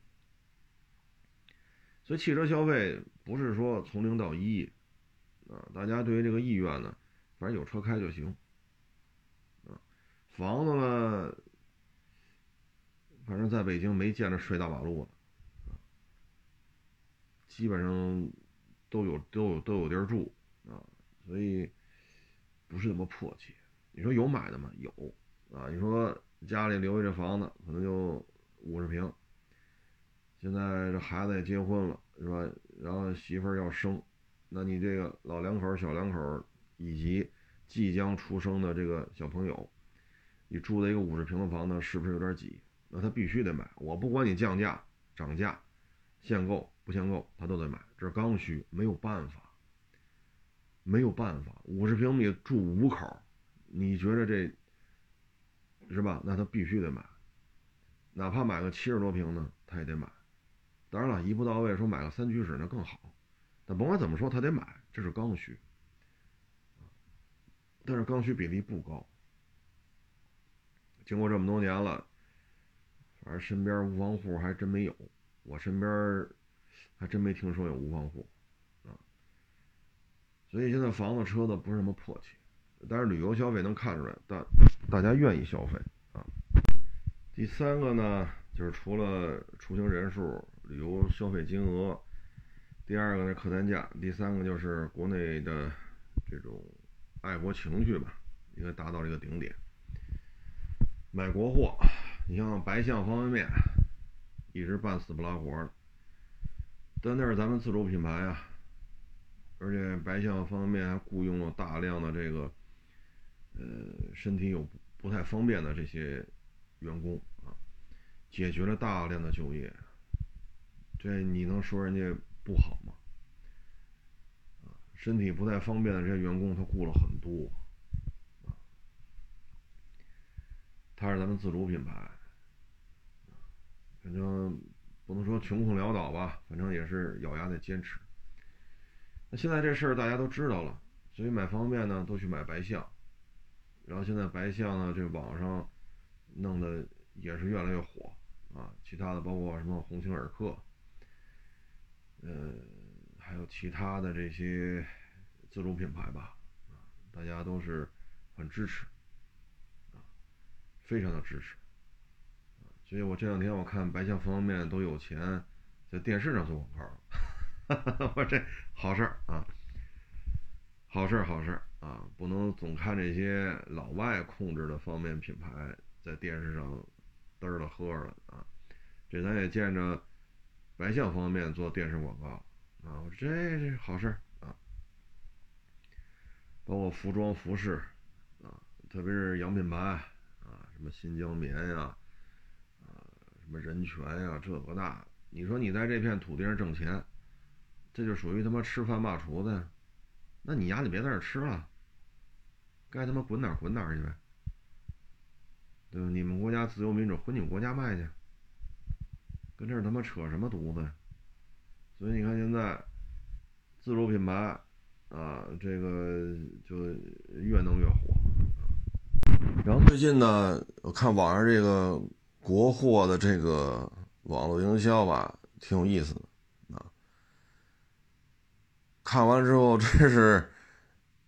所以汽车消费不是说从零到一，啊，大家对于这个意愿呢，反正有车开就行。啊，房子呢，反正在北京没见着睡大马路的，基本上都有都有都有地儿住，啊。所以不是那么迫切。你说有买的吗？有啊。你说家里留下这房子可能就五十平，现在这孩子也结婚了，是吧？然后媳妇儿要生，那你这个老两口、小两口以及即将出生的这个小朋友，你住在一个五十平的房子，是不是有点挤？那他必须得买。我不管你降价、涨价、限购不限购，他都得买，这是刚需，没有办法。没有办法，五十平米住五口，你觉得这是吧？那他必须得买，哪怕买个七十多平呢，他也得买。当然了，一步到位，说买个三居室那更好。但甭管怎么说，他得买，这是刚需。但是刚需比例不高。经过这么多年了，而身边无房户还真没有，我身边还真没听说有无房户啊。所以现在房子车子不是什么迫切，但是旅游消费能看出来，大大家愿意消费啊。第三个呢，就是除了出行人数、旅游消费金额，第二个呢客单价，第三个就是国内的这种爱国情绪吧，应该达到这个顶点。买国货，你像白象方便面，一直半死不拉活的，但那是咱们自主品牌啊，而且白象方便面还雇佣了大量的这个，呃，身体有不太方便的这些员工啊，解决了大量的就业，这你能说人家不好吗？身体不太方便的这些员工，他雇了很多。他是咱们自主品牌，反正不能说穷困潦倒吧，反正也是咬牙在坚持。那现在这事儿大家都知道了，所以买方便呢都去买白象，然后现在白象呢这网上弄的也是越来越火啊，其他的包括什么鸿星尔克，呃，还有其他的这些自主品牌吧，大家都是很支持。非常的支持，所以我这两天我看白象方面都有钱在电视上做广告，我这好事儿啊，好事儿好事儿啊，不能总看这些老外控制的方便面品牌在电视上嘚儿了喝了啊，这咱也见着白象方面做电视广告啊，我说这是好事儿啊，包括服装服饰啊，特别是洋品牌啊。什么新疆棉呀，什么人权呀，这个那，你说你在这片土地上挣钱，这就属于他妈吃饭骂厨子呀，那你丫就别在这吃了，该他妈滚哪滚哪去呗，对吧？你们国家自由民主，回你们国家卖去，跟这儿他妈扯什么犊子？所以你看现在自主品牌啊，这个就越弄越火。然后最近呢，我看网上这个国货的这个网络营销吧，挺有意思的啊。看完之后，真是，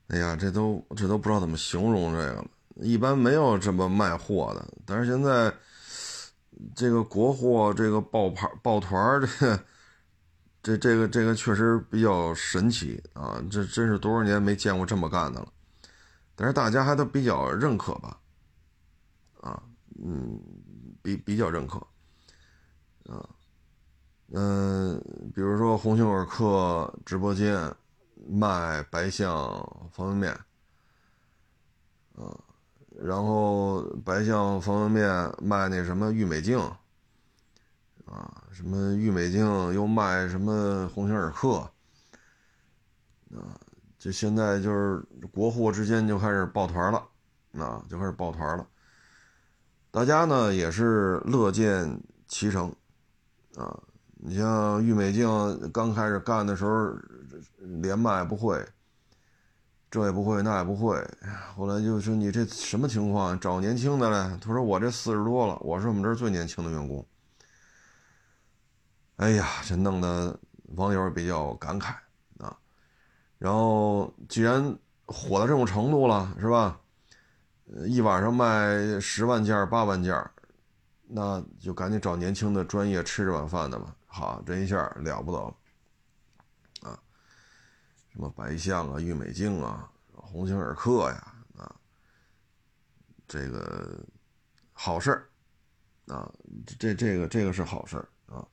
哎呀，这都这都不知道怎么形容这个了。一般没有这么卖货的，但是现在这个国货这个抱牌抱团 这这这个这个确实比较神奇啊！这真是多少年没见过这么干的了。但是大家还都比较认可吧。啊，嗯，比比较认可，啊，嗯，比如说鸿星尔克直播间卖白象方便面，啊，然后白象方便面卖那什么玉美净，啊，什么玉美净又卖什么鸿星尔克，啊，就现在就是国货之间就开始抱团了，啊，就开始抱团了。大家呢也是乐见其成，啊，你像郁美净刚开始干的时候，连麦不会，这也不会那也不会，后来就说你这什么情况？找年轻的嘞？他说我这四十多了，我是我们这儿最年轻的员工。哎呀，这弄得网友比较感慨啊。然后既然火到这种程度了，是吧？一晚上卖十万件、八万件，那就赶紧找年轻的、专业吃这碗饭的吧。好，这一下了不得了啊！什么白象啊、玉美净啊、鸿星尔克呀，啊，这个好事儿啊，这这个这个是好事儿啊。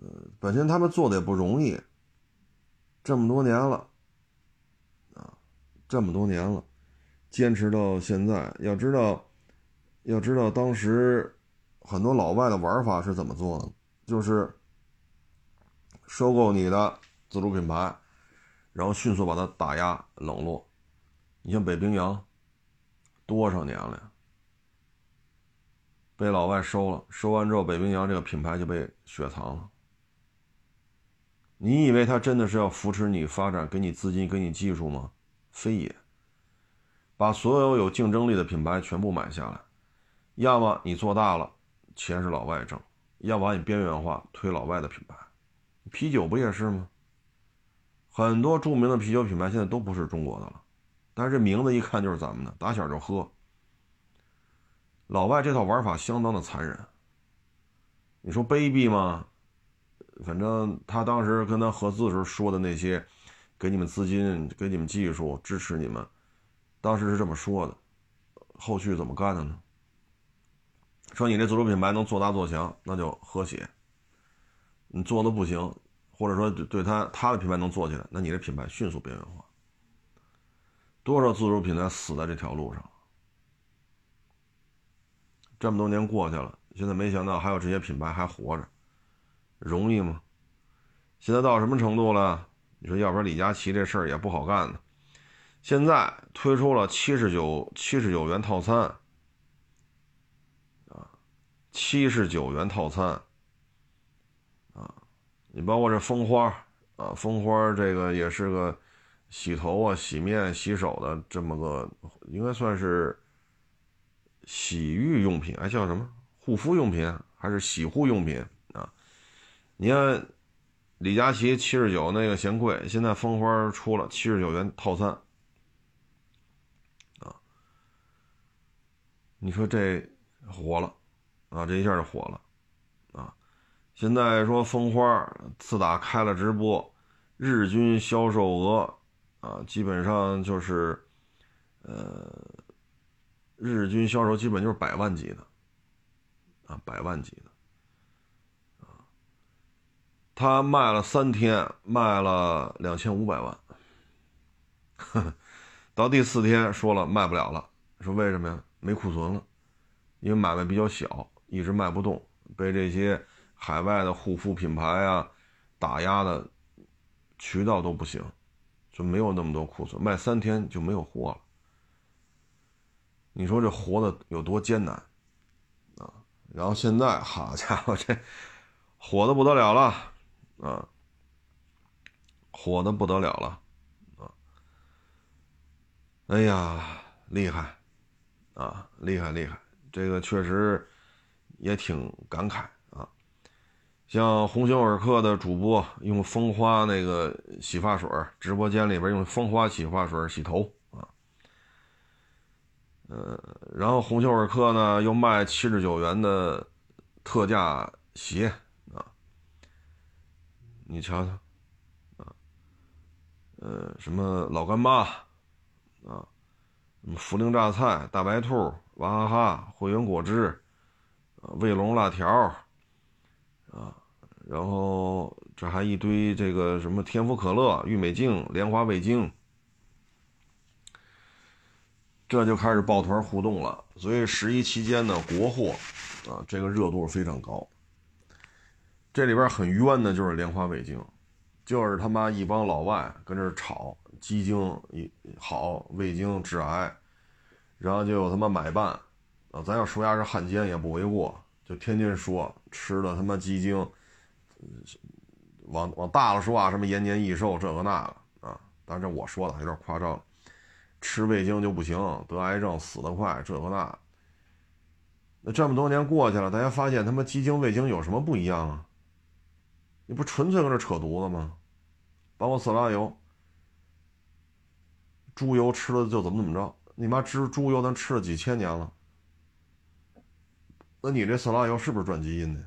呃，本身他们做的也不容易，这么多年了啊，这么多年了。坚持到现在，要知道，要知道当时很多老外的玩法是怎么做的，就是收购你的自主品牌，然后迅速把它打压冷落。你像北冰洋，多少年了呀？被老外收了，收完之后，北冰洋这个品牌就被雪藏了。你以为他真的是要扶持你发展，给你资金，给你技术吗？非也。把所有有竞争力的品牌全部买下来，要么你做大了，钱是老外挣；要么你边缘化，推老外的品牌。啤酒不也是吗？很多著名的啤酒品牌现在都不是中国的了，但是这名字一看就是咱们的，打小就喝。老外这套玩法相当的残忍。你说卑鄙吗？反正他当时跟他合资的时候说的那些，给你们资金，给你们技术，支持你们。当时是这么说的，后续怎么干的呢？说你这自主品牌能做大做强，那就和谐；你做的不行，或者说对他他的品牌能做起来，那你这品牌迅速边缘化。多少自主品牌死在这条路上？这么多年过去了，现在没想到还有这些品牌还活着，容易吗？现在到什么程度了？你说，要不然李佳琦这事儿也不好干呢。现在推出了七十九七十九元套餐，啊，七十九元套餐，啊，你包括这蜂花啊，蜂花这个也是个洗头啊、洗面、洗手的这么个，应该算是洗浴用品，还叫什么护肤用品还是洗护用品啊？你看李佳琦七十九那个嫌贵，现在蜂花出了七十九元套餐。你说这火了啊！这一下就火了啊！现在说蜂花自打开了直播，日均销售额啊，基本上就是呃，日均销售基本就是百万级的啊，百万级的。他卖了三天，卖了两千五百万，到第四天说了卖不了了，说为什么呀？没库存了，因为买卖比较小，一直卖不动，被这些海外的护肤品牌啊打压的，渠道都不行，就没有那么多库存，卖三天就没有货了。你说这活的有多艰难啊？然后现在，好家伙，这火的不得了了啊，火的不得了了啊！哎呀，厉害！啊，厉害厉害，这个确实也挺感慨啊。像鸿星尔克的主播用蜂花那个洗发水，直播间里边用蜂花洗发水洗头啊。呃，然后鸿星尔克呢又卖七十九元的特价鞋啊，你瞧瞧啊，呃，什么老干妈啊。涪陵榨菜、大白兔、娃哈哈、汇源果汁，卫龙辣条，啊，然后这还一堆这个什么天府可乐、郁美净、莲花味精，这就开始抱团互动了。所以十一期间呢，国货啊，这个热度非常高。这里边很冤的就是莲花味精，就是他妈一帮老外跟这儿吵。鸡精一好，味精致癌，然后就有他妈买办啊！咱要说牙是汉奸也不为过，就天天说吃了他妈鸡精，往往大了说啊，什么延年益寿这个那个啊！当然这我说的有点夸张，吃味精就不行，得癌症死得快，这个那。那这么多年过去了，大家发现他妈鸡精味精有什么不一样啊？你不纯粹搁这扯犊子吗？包括色拉油。猪油吃了就怎么怎么着？你妈吃猪油，咱吃了几千年了。那你这色拉油是不是转基因的？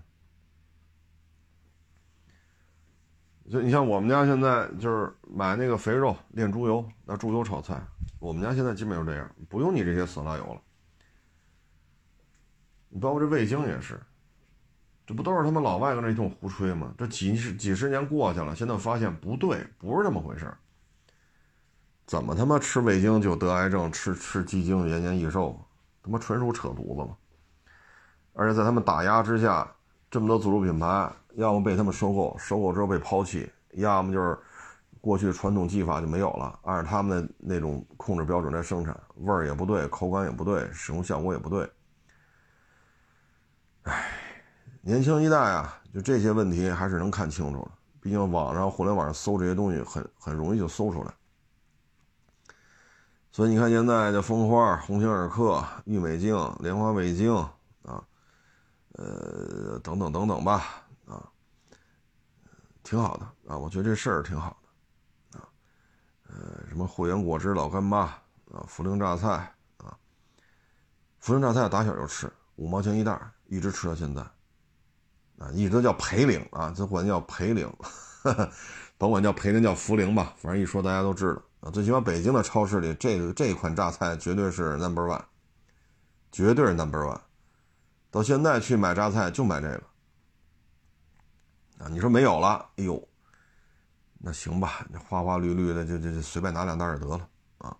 就你像我们家现在就是买那个肥肉炼猪油，拿猪油炒菜。我们家现在基本就这样，不用你这些色拉油了。你包括这味精也是，这不都是他们老外搁那一通胡吹吗？这几十几十年过去了，现在发现不对，不是这么回事儿。怎么他妈吃味精就得癌症？吃吃鸡精延年益寿？他妈纯属扯犊子嘛！而且在他们打压之下，这么多自主品牌，要么被他们收购，收购之后被抛弃，要么就是过去传统技法就没有了，按照他们的那种控制标准来生产，味儿也不对，口感也不对，使用效果也不对。唉，年轻一代啊，就这些问题还是能看清楚的。毕竟网上、互联网上搜这些东西很很容易就搜出来。所以你看现在的蜂花、鸿星尔克、郁美净、莲花味精啊，呃，等等等等吧。啊挺好的啊，我觉得这事儿挺好的，啊，呃，什么汇源果汁老干妈啊，涪陵榨菜啊，涪陵榨菜打小就吃，五毛钱一袋，一直吃到现在，啊，一直叫培陵啊，这管叫培陵，甭管叫培陵叫涪陵吧，反正一说大家都知道啊。最起码北京的超市里，这个这款榨菜绝对是 number one，绝对是 number one，到现在去买榨菜就买这个。啊，你说没有了，哎呦，那行吧，那花花绿绿的，就就就随便拿两袋就得了啊。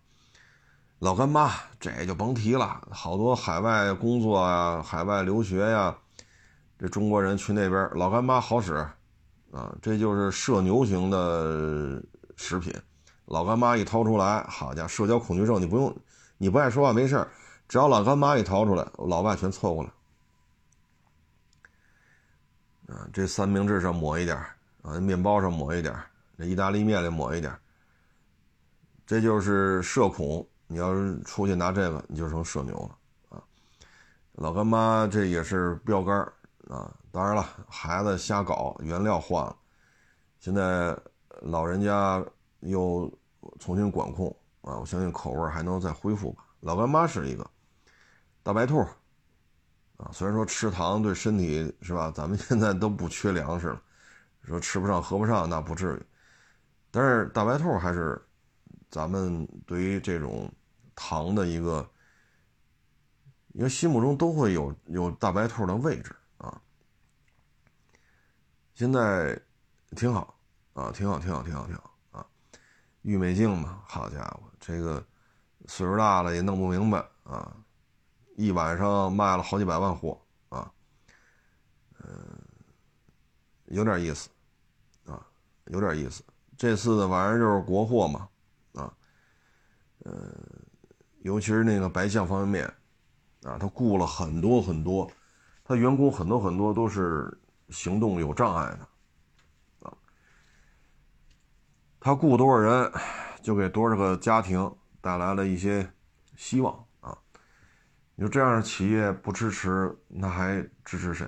老干妈这就甭提了，好多海外工作啊、海外留学呀，这中国人去那边，老干妈好使啊，这就是社牛型的食品。老干妈一掏出来，好家伙，社交恐惧症你不用，你不爱说话没事只要老干妈一掏出来，老外全凑过来。啊，这三明治上抹一点啊，面包上抹一点这意大利面里抹一点这就是社恐。你要是出去拿这个，你就成社牛了啊。老干妈这也是标杆啊。当然了，孩子瞎搞，原料换了，现在老人家又重新管控啊，我相信口味还能再恢复吧。老干妈是一个大白兔。啊，虽然说吃糖对身体是吧？咱们 现在都不缺粮食了，说吃不上喝不上那不至于，但是大白兔还是咱们对于这种糖的一个，因为心目中都会有有大白兔的位置啊。现在挺好啊，挺好，挺好，挺好，挺好。郁美净嘛，好家伙，这个岁数大了也弄不明白啊。一晚上卖了好几百万货啊，嗯，有点意思，啊，有点意思。这次的玩意儿就是国货嘛，啊，嗯，尤其是那个白象方便面，啊，他雇了很多很多，他员工很多很多都是行动有障碍的，啊，他雇多少人，就给多少个家庭带来了一些希望啊。你说这样的企业不支持，那还支持谁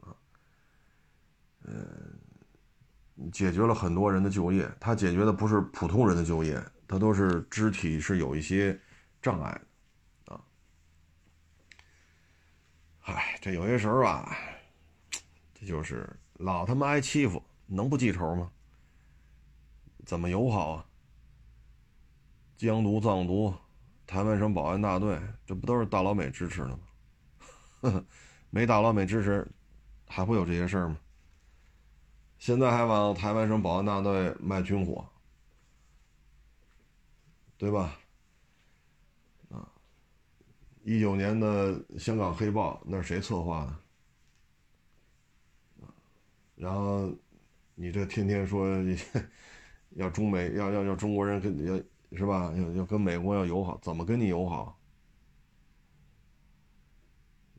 啊？嗯，解决了很多人的就业，他解决的不是普通人的就业，他都是肢体是有一些障碍的啊。嗨，这有些时候吧，这就是老他妈挨欺负，能不记仇吗？怎么友好啊？疆独、藏独。台湾省保安大队，这不都是大老美支持的吗？没大老美支持，还会有这些事儿吗？现在还往台湾省保安大队卖军火，对吧？啊，一九年的香港黑豹，那是谁策划的？然后你这天天说要中美，要要要中国人跟要。是吧？要要跟美国要友好，怎么跟你友好？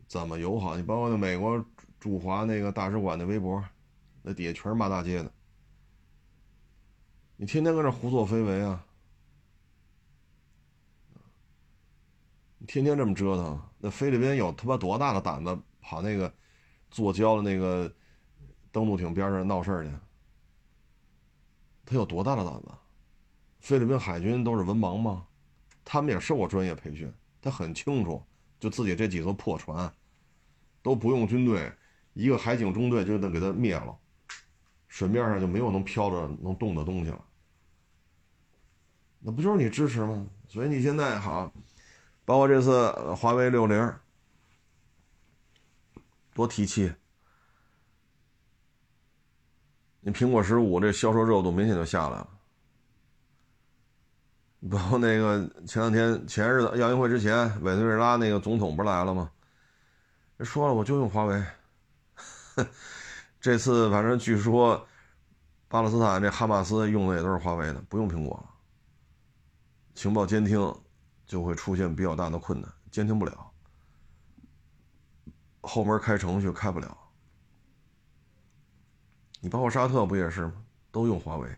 怎么友好？你包括那美国驻华那个大使馆的微博，那底下全是骂大街的。你天天搁这胡作非为啊！你天天这么折腾，那菲律宾有他妈多大的胆子跑那个坐礁的那个登陆艇边上闹事儿去？他有多大的胆子？菲律宾海军都是文盲吗？他们也受过专业培训，他很清楚，就自己这几艘破船，都不用军队，一个海警中队就能给他灭了，水面上就没有能飘着能动的东西了。那不就是你支持吗？所以你现在好，包括这次华为六零，多提气，你苹果十五这销售热度明显就下来了。包括那个前两天前日子亚运会之前，委内瑞拉那个总统不是来了吗？说了我就用华为。这次反正据说巴勒斯坦这哈马斯用的也都是华为的，不用苹果了。情报监听就会出现比较大的困难，监听不了，后门开程序开不了。你包括沙特不也是吗？都用华为。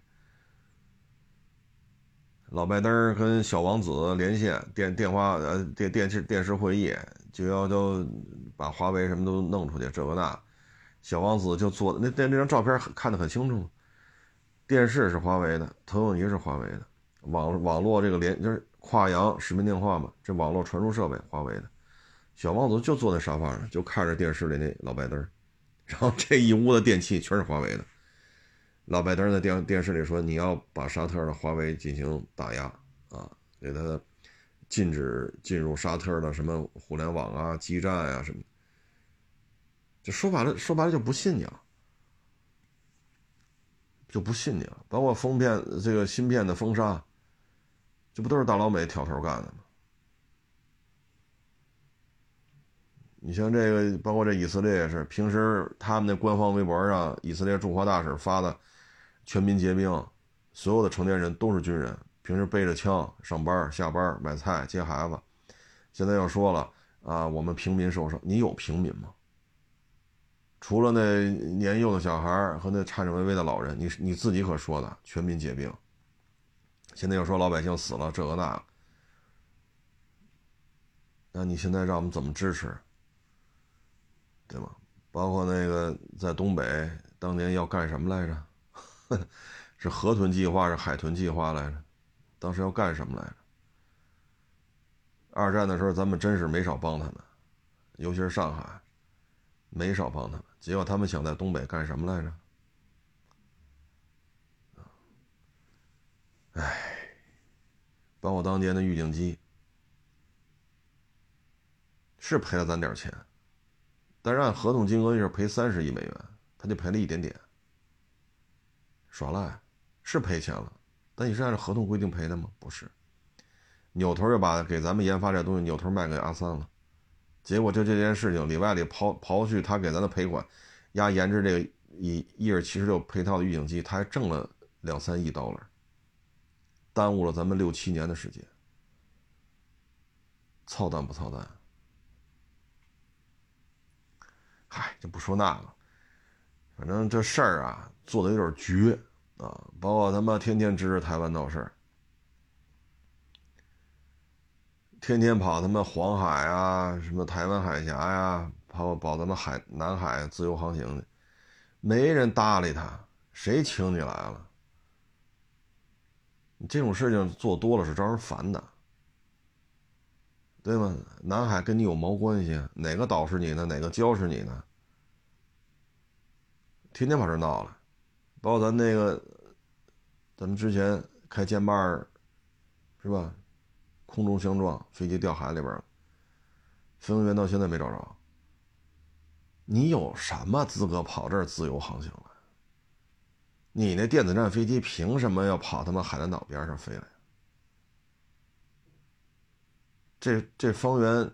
老拜登跟小王子连线电电话呃电电视电视会议，就要都把华为什么都弄出去，这个那。小王子就做那那那张照片看得很清楚，电视是华为的，投影仪是华为的，网网络这个连就是跨洋视频电话嘛，这网络传输设备华为的。小王子就坐在沙发上，就看着电视里那老拜登，然后这一屋的电器全是华为的。老拜登在电电视里说：“你要把沙特的华为进行打压啊，给他禁止进入沙特的什么互联网啊、基站啊什么。”就说白了，说白了就不信你了，就不信你了。包括封片这个芯片的封杀，这不都是大老美挑头干的吗？你像这个，包括这以色列也是，平时他们那官方微博上，以色列驻华大使发的全民皆兵，所有的成年人都是军人，平时背着枪上班、下班、买菜、接孩子。现在又说了啊，我们平民受伤，你有平民吗？除了那年幼的小孩和那颤颤巍巍的老人，你你自己可说的全民皆兵。现在又说老百姓死了这个那，那你现在让我们怎么支持？对吗？包括那个在东北当年要干什么来着？是河豚计划是海豚计划来着？当时要干什么来着？二战的时候咱们真是没少帮他们，尤其是上海。没少帮他们，结果他们想在东北干什么来着？哎，包括当年的预警机，是赔了咱点钱，但是按合同金额是赔三十亿美元，他就赔了一点点，耍赖，是赔钱了，但你是按照合同规定赔的吗？不是，扭头就把给咱们研发这东西扭头卖给阿三了。结果就这件事情里外里刨刨去他给咱的赔款，压研制这个一一尔七十六配套的预警机，他还挣了两三亿刀了，耽误了咱们六七年的时间，操蛋不操蛋？嗨，就不说那个，反正这事儿啊做的有点绝啊，包括他妈天天支持台湾闹事儿。天天跑他妈黄海啊，什么台湾海峡呀，跑跑咱们海南海自由航行的，没人搭理他，谁请你来了？你这种事情做多了是招人烦的，对吗？南海跟你有毛关系？哪个岛是你的？哪个礁是你的？天天跑这闹了，包括咱那个，咱们之前开歼八，是吧？空中相撞，飞机掉海里边了，飞行员到现在没找着。你有什么资格跑这儿自由航行来？你那电子战飞机凭什么要跑他妈海南岛边上飞来？这这方圆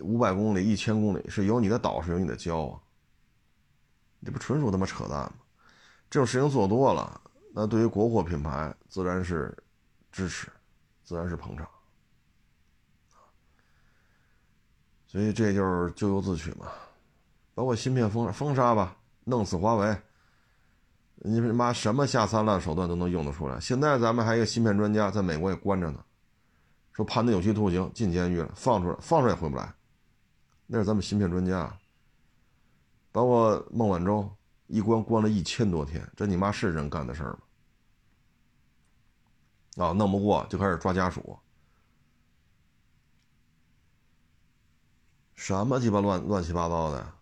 五百公里、一千公里是有你的岛，是有你的礁啊？这不纯属他妈扯淡吗？这种事情做多了，那对于国货品牌自然是支持。自然是捧场，所以这就是咎由自取嘛。包括芯片封封杀吧，弄死华为，你妈什么下三滥手段都能用得出来。现在咱们还有芯片专家在美国也关着呢，说判他有期徒刑，进监狱了，放出来放出来也回不来。那是咱们芯片专家，包括孟晚舟一关关了一千多天，这你妈是人干的事儿吗？啊，弄不过就开始抓家属，什么鸡巴乱乱七八糟的！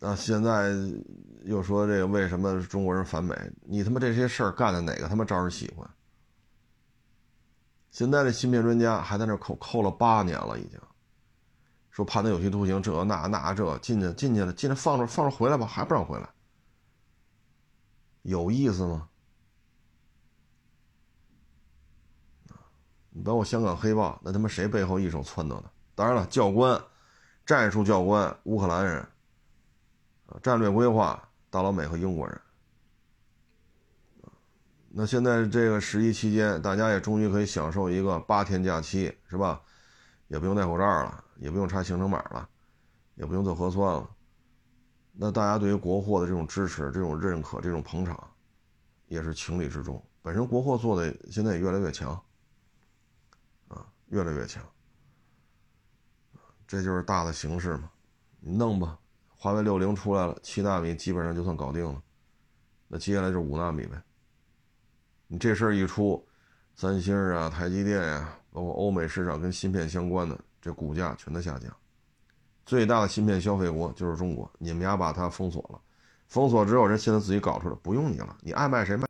那，现在又说这个为什么中国人反美？你他妈这些事儿干的哪个他妈招人喜欢？现在的芯片专家还在那扣扣了八年了，已经说判他有期徒刑，这那那这进去进去了，进来放着放着回来吧，还不让回来。有意思吗？你包括香港黑豹，那他妈谁背后一手撺掇的？当然了，教官，战术教官，乌克兰人，战略规划大老美和英国人。那现在这个十一期间，大家也终于可以享受一个八天假期，是吧？也不用戴口罩了，也不用查行程码了，也不用做核酸了。那大家对于国货的这种支持、这种认可、这种捧场，也是情理之中。本身国货做的现在也越来越强，啊，越来越强。这就是大的形势嘛，你弄吧。华为六零出来了，七纳米基本上就算搞定了，那接下来就是五纳米呗。你这事儿一出，三星啊、台积电呀，包括欧美市场跟芯片相关的，这股价全都下降。最大的芯片消费国就是中国，你们俩把它封锁了，封锁之后人现在自己搞出来，不用你了，你爱卖谁卖。